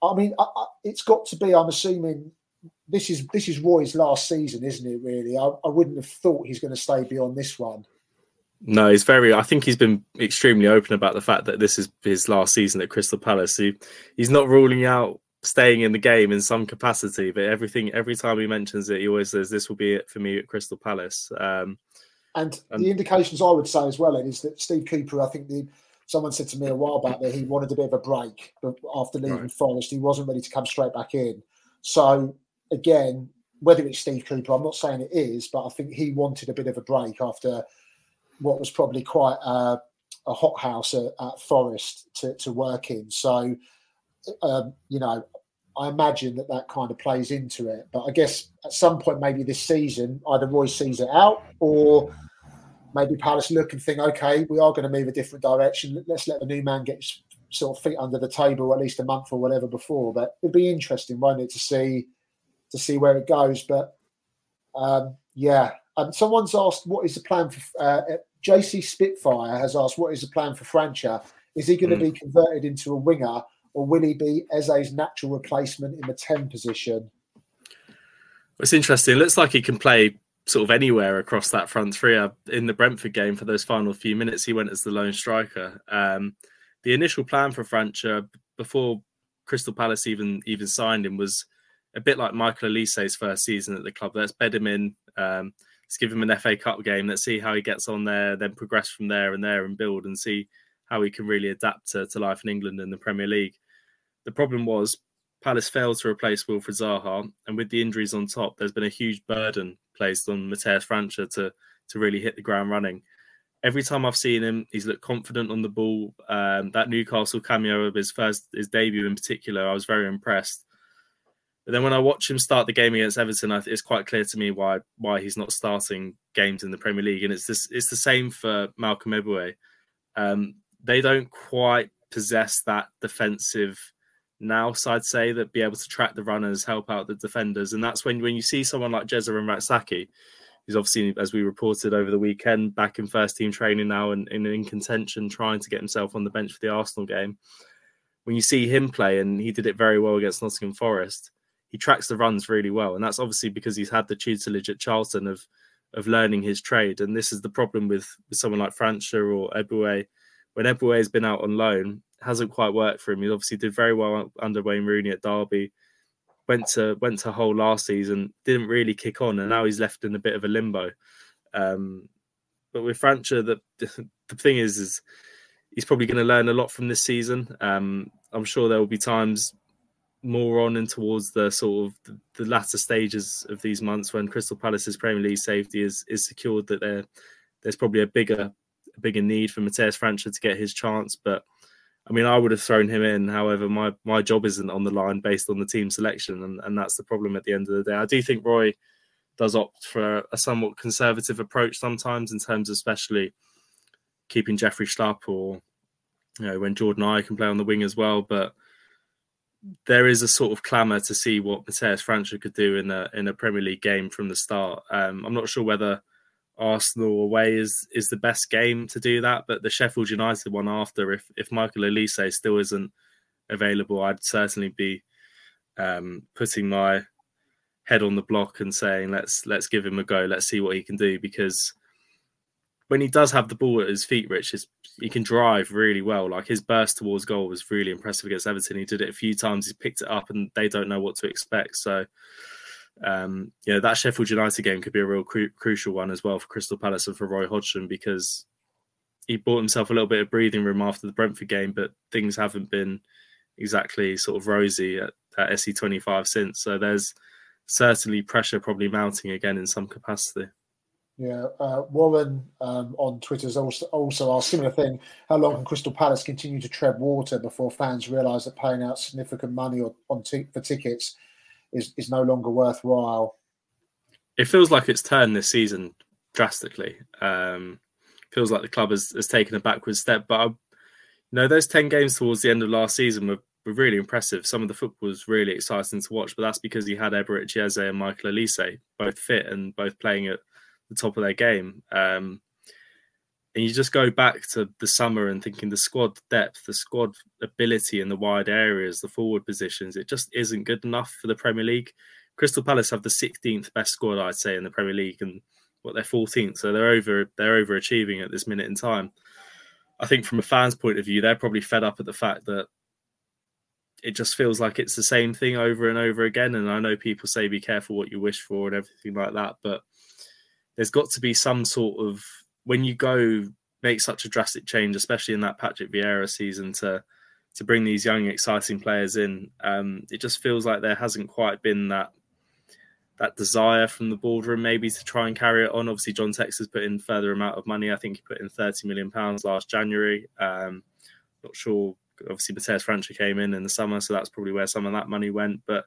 I mean, I, I, it's got to be. I'm assuming this is this is Roy's last season, isn't it? Really, I, I wouldn't have thought he's going to stay beyond this one. No, he's very. I think he's been extremely open about the fact that this is his last season at Crystal Palace. He, he's not ruling out staying in the game in some capacity, but everything every time he mentions it, he always says, "This will be it for me at Crystal Palace." Um, and, and the indications I would say as well is that Steve Cooper, I think the someone said to me a while back that he wanted a bit of a break after leaving right. Forest. He wasn't ready to come straight back in. So again, whether it's Steve Cooper, I'm not saying it is, but I think he wanted a bit of a break after what was probably quite a, a hothouse at, at, Forest to, to, work in. So, um, you know, I imagine that that kind of plays into it. But I guess at some point, maybe this season, either Roy sees it out or maybe Palace look and think, okay, we are going to move a different direction. Let's let the new man get sort of feet under the table at least a month or whatever before. But it'd be interesting, won't it, to see to see where it goes. But um, yeah, um, someone's asked what is the plan for uh, JC Spitfire has asked what is the plan for França? Is he going mm. to be converted into a winger or will he be Eze's natural replacement in the 10 position? It's interesting. It looks like he can play sort of anywhere across that front three. Uh, in the Brentford game, for those final few minutes, he went as the lone striker. Um, the initial plan for França before Crystal Palace even even signed him was a bit like Michael Olise's first season at the club. Let's bed him in. Um, let's give him an FA Cup game. Let's see how he gets on there, then progress from there and there and build and see how he can really adapt to, to life in England and the Premier League. The problem was Palace failed to replace Wilfried Zaha, and with the injuries on top, there's been a huge burden placed on Matheus França to to really hit the ground running. Every time I've seen him, he's looked confident on the ball. Um, that Newcastle cameo of his first his debut in particular, I was very impressed. But then when I watch him start the game against Everton, it's quite clear to me why why he's not starting games in the Premier League, and it's this it's the same for Malcolm Ebiowei. Um, they don't quite possess that defensive nous, I'd say, that be able to track the runners, help out the defenders, and that's when when you see someone like Jesurun and Rak-Sakyi, who's obviously, as we reported over the weekend, back in first team training now and, and in contention, trying to get himself on the bench for the Arsenal game. When you see him play, and he did it very well against Nottingham Forest he tracks the runs really well, and that's obviously because he's had the tutelage at Charlton of of learning his trade. And this is the problem with, with someone like França or Ebiowei. When Ebiowei has been out on loan, hasn't quite worked for him. He obviously did very well under Wayne Rooney at Derby. Went to went to Hull last season, didn't really kick on, and now he's left in a bit of a limbo. Um, but with França, the the thing is, is he's probably going to learn a lot from this season. Um, I'm sure there will be times more on and towards the sort of the, the, latter stages of these months when Crystal Palace's Premier League safety is is secured that there there's probably a bigger a bigger need for Matheus França to get his chance. But I mean, I would have thrown him in. However, my my job isn't on the line based on the team selection, and, and that's the problem at the end of the day. I do think Roy does opt for a somewhat conservative approach sometimes in terms of especially keeping Jeffrey Schlupp or you know when Jordan Ayew can play on the wing as well, but there is a sort of clamour to see what Matheus França could do in a in a Premier League game from the start. Um, I'm not sure whether Arsenal away is is the best game to do that, but the Sheffield United one after, if if Michael Olise still isn't available, I'd certainly be um, putting my head on the block and saying let's let's give him a go, let's see what he can do because when he does have the ball at his feet, Rich, his, he can drive really well. Like his burst towards goal was really impressive against Everton. He did it a few times. He picked it up, and they don't know what to expect. So, um, you know, that Sheffield United game could be a real cru- crucial one as well for Crystal Palace and for Roy Hodgson because he bought himself a little bit of breathing room after the Brentford game, but things haven't been exactly sort of rosy at, at SE25 since. So there's certainly pressure probably mounting again in some capacity. Yeah, uh, Warren um, on Twitter has also, also asked similar thing. How long can Crystal Palace continue to tread water before fans realise that paying out significant money on, on t- for tickets is, is no longer worthwhile? It feels like it's turned this season drastically. Um, feels like the club has, has taken a backward step. But I, you know, those ten games towards the end of last season were, were really impressive. Some of the football was really exciting to watch, but that's because he had Eberechi Eze and Michael Olise both fit and both playing at the top of their game. Um, And you just go back to the summer and thinking the squad depth, the squad ability in the wide areas, the forward positions, it just isn't good enough for the Premier League. Crystal Palace have the 16th best squad, I'd say, in the Premier League, and what they're 14th, so they're over they're overachieving at this minute in time. I think from a fan's point of view, they're probably fed up at the fact that it just feels like it's the same thing over and over again. And I know people say be careful what you wish for and everything like that, but there's got to be some sort of when you go make such a drastic change, especially in that Patrick Vieira season, to to bring these young, exciting players in. Um, it just feels like there hasn't quite been that that desire from the boardroom maybe to try and carry it on. Obviously, John Tex has put in further amount of money. I think he put in thirty million pounds last January. Um, not sure. Obviously, Matheus França came in in the summer, so that's probably where some of that money went. But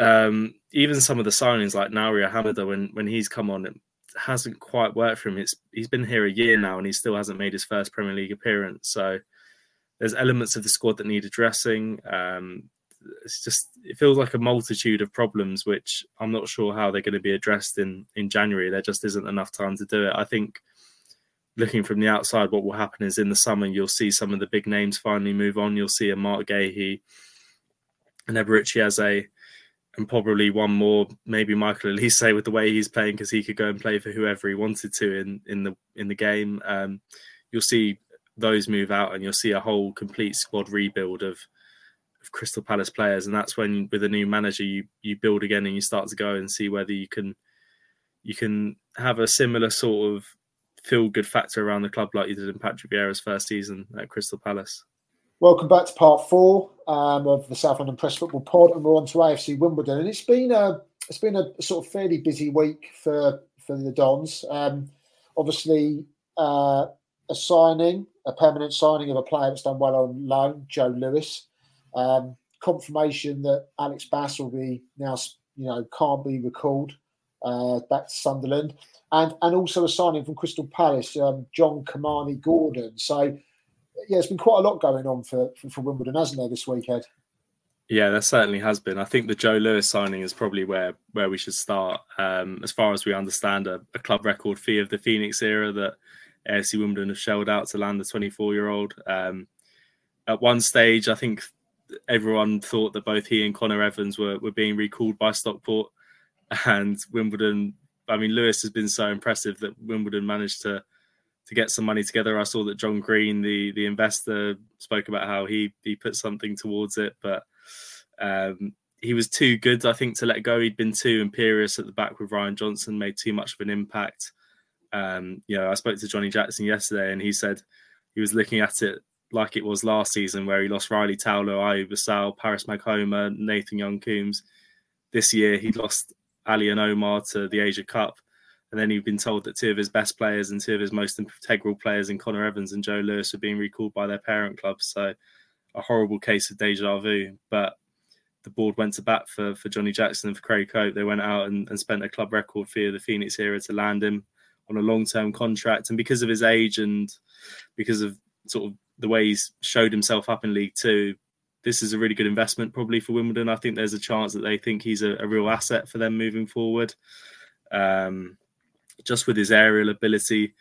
um, even some of the signings like Naouirou Ahamada, when when he's come on, hasn't quite worked for him. It's he's been here a year now, and he still hasn't made his first Premier League appearance. So there's elements of the squad that need addressing. Um, it's just it feels like a multitude of problems which I'm not sure how they're going to be addressed in in January. There just isn't enough time to do it. I think looking from the outside, what will happen is in the summer you'll see some of the big names finally move on. You'll see a Marc Guéhi, an Eberechi Eze, and probably one more, maybe Michael Olise with the way he's playing because he could go and play for whoever he wanted to in in the in the game. Um, you'll see those move out, and you'll see a whole complete squad rebuild of of Crystal Palace players, and that's when with a new manager you you build again and you start to go and see whether you can you can have a similar sort of feel good factor around the club like you did in Patrick Vieira's first season at Crystal Palace. Welcome back to part four um, of the South London Press Football Pod, and we're on to AFC Wimbledon. And it's been a it's been a sort of fairly busy week for for the Dons. Um, obviously, uh, a signing, a permanent signing of a player that's done well on loan, Joe Lewis. Um, confirmation that Alex Bass will be now, you know, can't be recalled uh, back to Sunderland, and and also a signing from Crystal Palace, um, John Kymani Gordon. So, yeah, it's been quite a lot going on for, for, for Wimbledon, hasn't there, this weekend? Yeah, there certainly has been. I think the Joe Lewis signing is probably where where we should start. Um, as far as we understand, a, a, club record fee of the Phoenix era that AFC Wimbledon have shelled out to land the 24 year old. Um, at one stage, I think everyone thought that both he and Connor Evans were, were being recalled by Stockport <laughs> and Wimbledon. I mean, Lewis has been so impressive that Wimbledon managed to to get some money together. I saw that John Green, the the investor, spoke about how he he put something towards it, but um, he was too good, I think, to let go. He'd been too imperious at the back with Ryan Johnson, made too much of an impact. Um, you know, I spoke to Johnny Jackson yesterday, and he said he was looking at it like it was last season, where he lost Riley Towler, Ayoub Assal, Paris Maghoma, Nathan Young Coombes. This year, he'd lost Ali and Omar to the Asia Cup. And then he'd been told that two of his best players and two of his most integral players in Connor Evans and Joe Lewis were being recalled by their parent clubs. So a horrible case of deja vu. But the board went to bat for, for Johnny Jackson and for Craig Cope. They went out and, and spent a club record fee of the Phoenix era to land him on a long term contract. And because of his age and because of sort of the way he's showed himself up in League Two, this is a really good investment probably for Wimbledon. I think there's a chance that they think he's a, a real asset for them moving forward. Um, just with his aerial ability,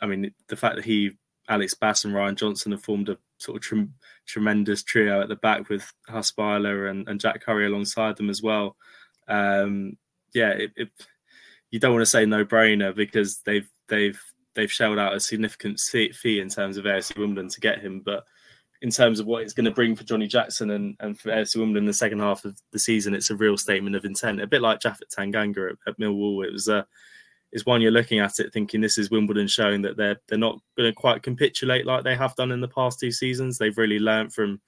I mean, the fact that he, Alex Bass, and Ryan Johnson have formed a sort of tre- tremendous trio at the back with Haspila and, and Jack Currie alongside them as well. Um, yeah, it, it, you don't want to say no brainer because they've they've they've shelled out a significant fee in terms of AFC Wimbledon to get him, but in terms of what it's going to bring for Johnny Jackson and, and for AFC Wimbledon in the second half of the season, it's a real statement of intent. A bit like Japhet Tanganga at, at Millwall. It was a is one you're looking at it thinking this is Wimbledon showing that they're they're not going to quite capitulate like they have done in the past two seasons. They've really learned from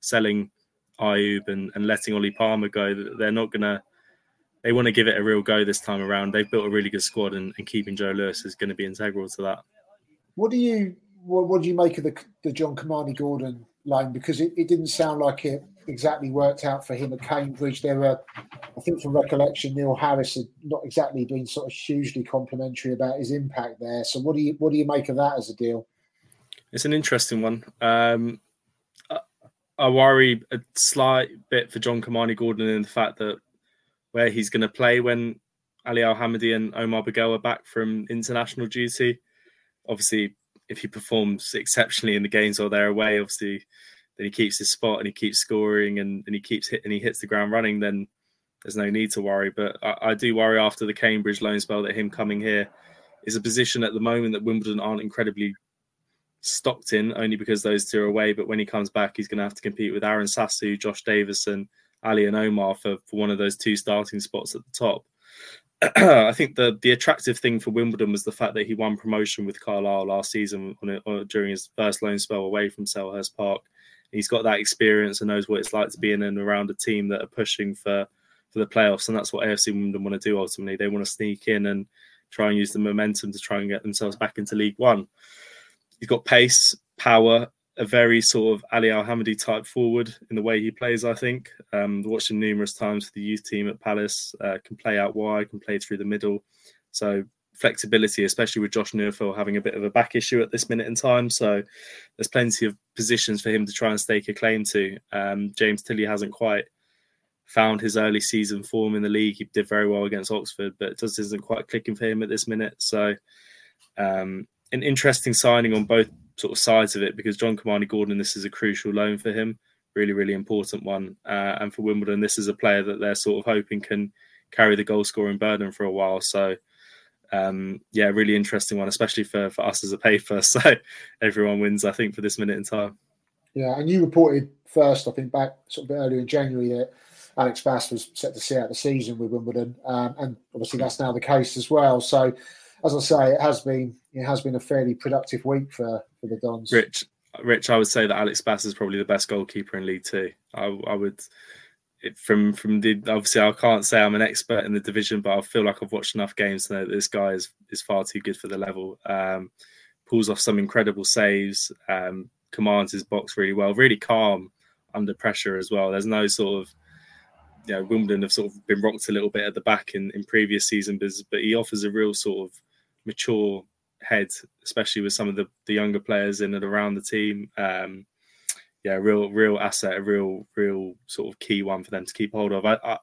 selling Ayoub and, and letting Ollie Palmer go that they're not going to they want to give it a real go this time around. They've built a really good squad, and, and keeping Joe Lewis is going to be integral to that. What do you what, what do you make of the the John Kymani Gordon line? Because it, it didn't sound like it exactly worked out for him at Cambridge. There were, I think, from recollection, Neil Harris had not exactly been sort of hugely complimentary about his impact there. So, what do you what do you make of that as a deal? It's an interesting one. Um, I, I worry a slight bit for John Kymani Gordon in the fact that where he's going to play when Ali Al Hamadi and Omar Bugiel are back from international duty. obviously, if he performs exceptionally in the games or they're away, obviously, then he keeps his spot and he keeps scoring and, and he keeps hitting, he hits the ground running, then there's no need to worry. But I, I, do worry after the Cambridge loan spell that him coming here is a position at the moment that Wimbledon aren't incredibly stocked in, only because those two are away. But when he comes back, he's going to have to compete with Aron Sasu, Josh Davison, Ali and Omar for, for one of those two starting spots at the top. <clears throat> I think the the attractive thing for Wimbledon was the fact that he won promotion with Carlisle last season on on, during his first loan spell away from Selhurst Park. He's got that experience and knows what it's like to be in and around a team that are pushing for for the playoffs, and that's what AFC Wimbledon want to do ultimately. They want to sneak in and try and use the momentum to try and get themselves back into League One. He's got pace, power, a very sort of Ali Al Hamadi type forward in the way he plays. I think um, watched him numerous times for the youth team at Palace. Uh, can play out wide, can play through the middle. So flexibility, especially with Josh Neufville having a bit of a back issue at this minute in time. So there's plenty of positions for him to try and stake a claim to. Um, James Tilley hasn't quite found his early season form in the league. He did very well against Oxford, but it just isn't quite clicking for him at this minute. So um, an interesting signing on both sort of sides of it because John Kymani Gordon, this is a crucial loan for him, really, really important one. Uh, and for Wimbledon, this is a player that they're sort of hoping can carry the goal scoring burden for a while. So, um, yeah, really interesting one, especially for, for us as a paper. <laughs> So everyone wins, I think, for this minute in time. Yeah, and you reported first, I think, back sort of a bit earlier in January that Alex Bass was set to see out the season with Wimbledon, um, and obviously that's now the case as well. So as I say, it has been it has been a fairly productive week for for the Dons. Rich, Rich, I would say that Alex Bass is probably the best goalkeeper in League Two. I, I would. From from the obviously I can't say I'm an expert in the division, but I feel like I've watched enough games to know that this guy is is far too good for the level. Um, pulls off some incredible saves, um, commands his box really well, really calm under pressure as well. There's no sort of you know, Wimbledon have sort of been rocked a little bit at the back in, in previous seasons, but he offers a real sort of mature head, especially with some of the, the younger players in and around the team. Um, yeah, real real asset, a real real sort of key one for them to keep hold of. I, I,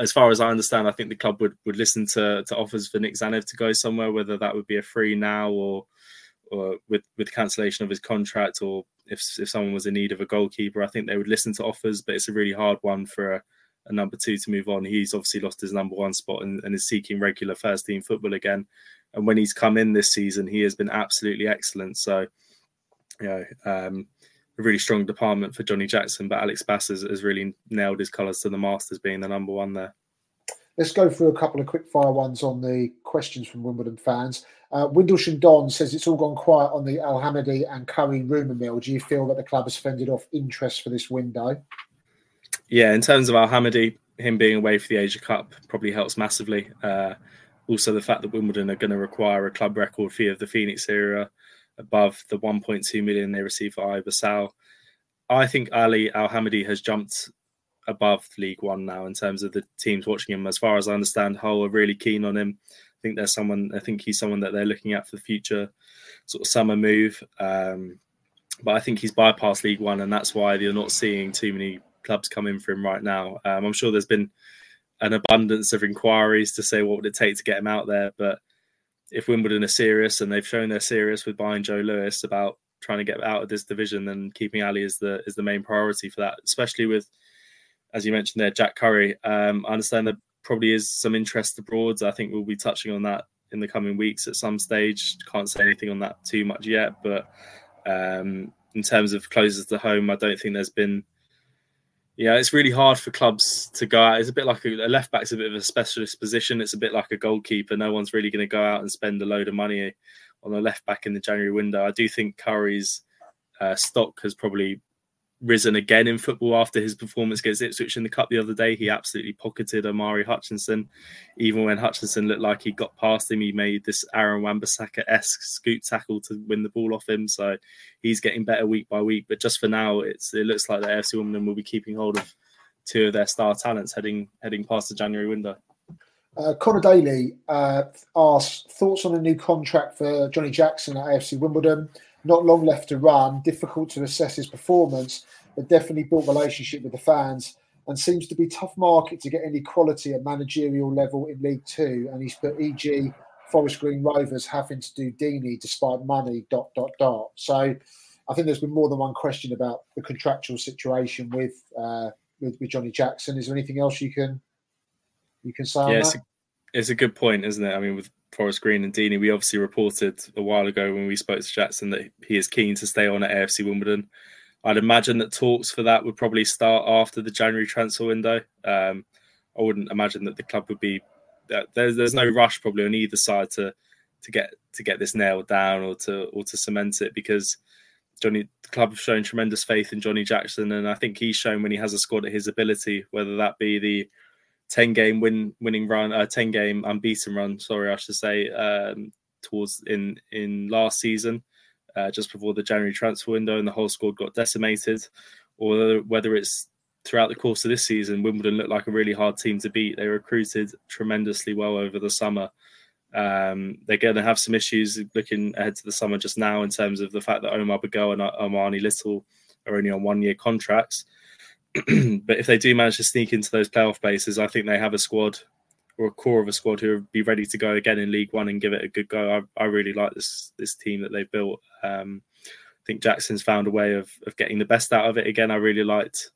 as far as I understand, I think the club would, would listen to, to offers for Nik Tzanev to go somewhere, whether that would be a free now or or with with cancellation of his contract, or if if someone was in need of a goalkeeper, I think they would listen to offers. But it's a really hard one for a, a number two to move on. He's obviously lost his number one spot and, and is seeking regular first team football again. And when he's come in this season, he has been absolutely excellent. So, you know, um, a really strong department for Johnny Jackson, but Alex Bass has, has really nailed his colours to the Masters being the number one there. Let's go through a couple of quick fire ones on the questions from Wimbledon fans. Uh, Windlesham Don says it's all gone quiet on the Al Hamadi and Currie rumour mill. Do you feel that the club has fended off interest for this window? Yeah, in terms of Al Hamadi, him being away for the Asia Cup probably helps massively. Uh, also, the fact that Wimbledon are going to require a club record fee of the Phoenix era above the 1.2 million they received for Ayoub Assal. I think Ali Al Hamadi has jumped above League One now in terms of the teams watching him. As far as I understand, Hull are really keen on him. I think there's someone. I think he's someone that they're looking at for the future, sort of summer move. Um, but I think he's bypassed League One, and that's why you're not seeing too many clubs come in for him right now. Um, I'm sure there's been an abundance of inquiries to say what would it take to get him out there. But if Wimbledon are serious and they've shown they're serious with buying Joe Lewis about trying to get out of this division, then keeping Ali is the is the main priority for that. Especially with, as you mentioned there, Jack Currie. Um, I understand there probably is some interest abroad. I think we'll be touching on that in the coming weeks at some stage. Can't say anything on that too much yet, but um, in terms of closest to home, I don't think there's been yeah, it's really hard for clubs to go out. It's a bit like a, a left back's a bit of a specialist position. It's a bit like a goalkeeper. No one's really going to go out and spend a load of money on a left back in the January window. I do think Currie's uh, stock has probably risen again in football after his performance against Ipswich in the cup the other day. He absolutely pocketed Omari Hutchinson. Even when Hutchinson looked like he got past him, he made this Aaron Wan-Bissaka esque scoop tackle to win the ball off him. So he's getting better week by week. But just for now, it's it looks like the AFC Wimbledon will be keeping hold of two of their star talents heading heading past the January window. Uh, Connor Daly uh, asks thoughts on a new contract for Johnny Jackson at AFC Wimbledon. Not long left to run. Difficult to assess his performance, but definitely built relationship with the fans and seems to be tough market to get any quality at managerial level in League Two. And he's put, e.g., Forest Green Rovers having to do Deeney despite money. Dot dot dot. So I think there's been more than one question about the contractual situation with uh, with, with Johnny Jackson. Is there anything else you can you can say? Yeah, it's a, it's a, good point, isn't it? I mean, with Forest Green and Deeney, we obviously reported a while ago when we spoke to Jackson that he is keen to stay on at AFC Wimbledon. I'd imagine that talks for that would probably start after the January transfer window. Um, I wouldn't imagine that the club would be. There's there's no rush probably on either side to to get to get this nailed down or to or to cement it because Johnny the club have shown tremendous faith in Johnny Jackson and I think he's shown when he has a squad at his ability whether that be the 10 game win winning run uh, 10 game unbeaten run sorry I should say um, towards in in last season uh, just before the January transfer window, and the whole squad got decimated, or whether it's throughout the course of this season, Wimbledon looked like a really hard team to beat. They recruited tremendously well over the summer. Um, they're going to have some issues looking ahead to the summer just now in terms of the fact that Omar Bugiel and Armani Little are only on one year contracts. <clears throat> but if they do manage to sneak into those playoff places, I think they have a squad or a core of a squad who will be ready to go again in League One and give it a good go. I, I really like this this team that they've built. Um, I think Jackson's found a way of of getting the best out of it. Again, I really liked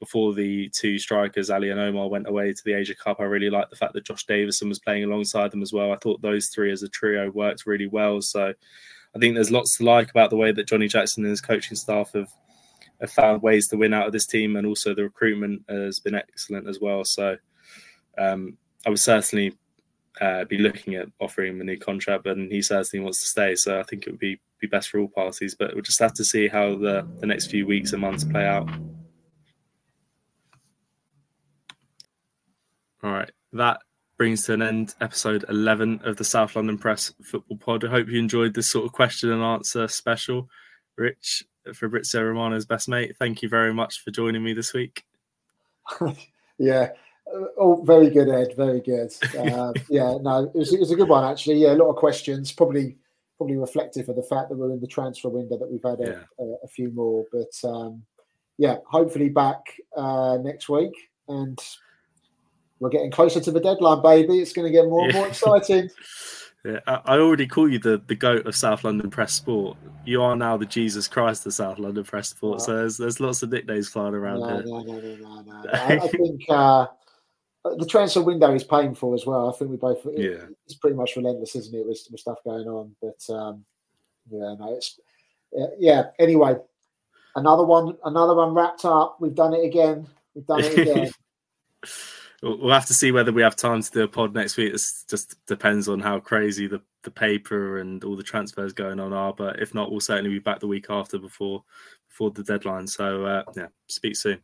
before the two strikers, Ali and Omar, went away to the Asia Cup. I really liked the fact that Josh Davison was playing alongside them as well. I thought those three as a trio worked really well. So I think there's lots to like about the way that Johnny Jackson and his coaching staff have have found ways to win out of this team, and also the recruitment has been excellent as well. So um, I would certainly uh, be looking at offering him a new contract, but he certainly wants to stay. So I think it would be be best for all parties. But we'll just have to see how the the next few weeks and months play out. All right, that brings to an end episode 11 of the South London Press Football Pod. I hope you enjoyed this sort of question and answer special. Rich, Fabrizio Romano's best mate, thank you very much for joining me this week. <laughs> yeah, Oh, very good, Ed. Very good. <laughs> Uh, yeah, no, it was, it was a good one actually. Yeah, a lot of questions. Probably, probably reflective of the fact that we're in the transfer window that we've had a, yeah. a, a few more. But um, yeah, hopefully back uh, next week, and we're getting closer to the deadline, baby. It's going to get more and more <laughs> exciting. Yeah, I already call you the, the goat of South London press sport. You are now the Jesus Christ of South London press sport. So there's there's lots of nicknames flying around no, here. No, no, no, no, no. <laughs> I, I think uh, the transfer window is painful as well. I think we both. It, yeah, it's pretty much relentless, isn't it, with, with stuff going on? But um, yeah, no, it's yeah. Anyway, another one, another one wrapped up. We've done it again. We've done it again. <laughs> <laughs> we'll have to see whether we have time to do a pod next week. It just depends on how crazy the, the paper and all the transfers going on are. But if not, we'll certainly be back the week after before before the deadline. So uh, yeah, speak soon.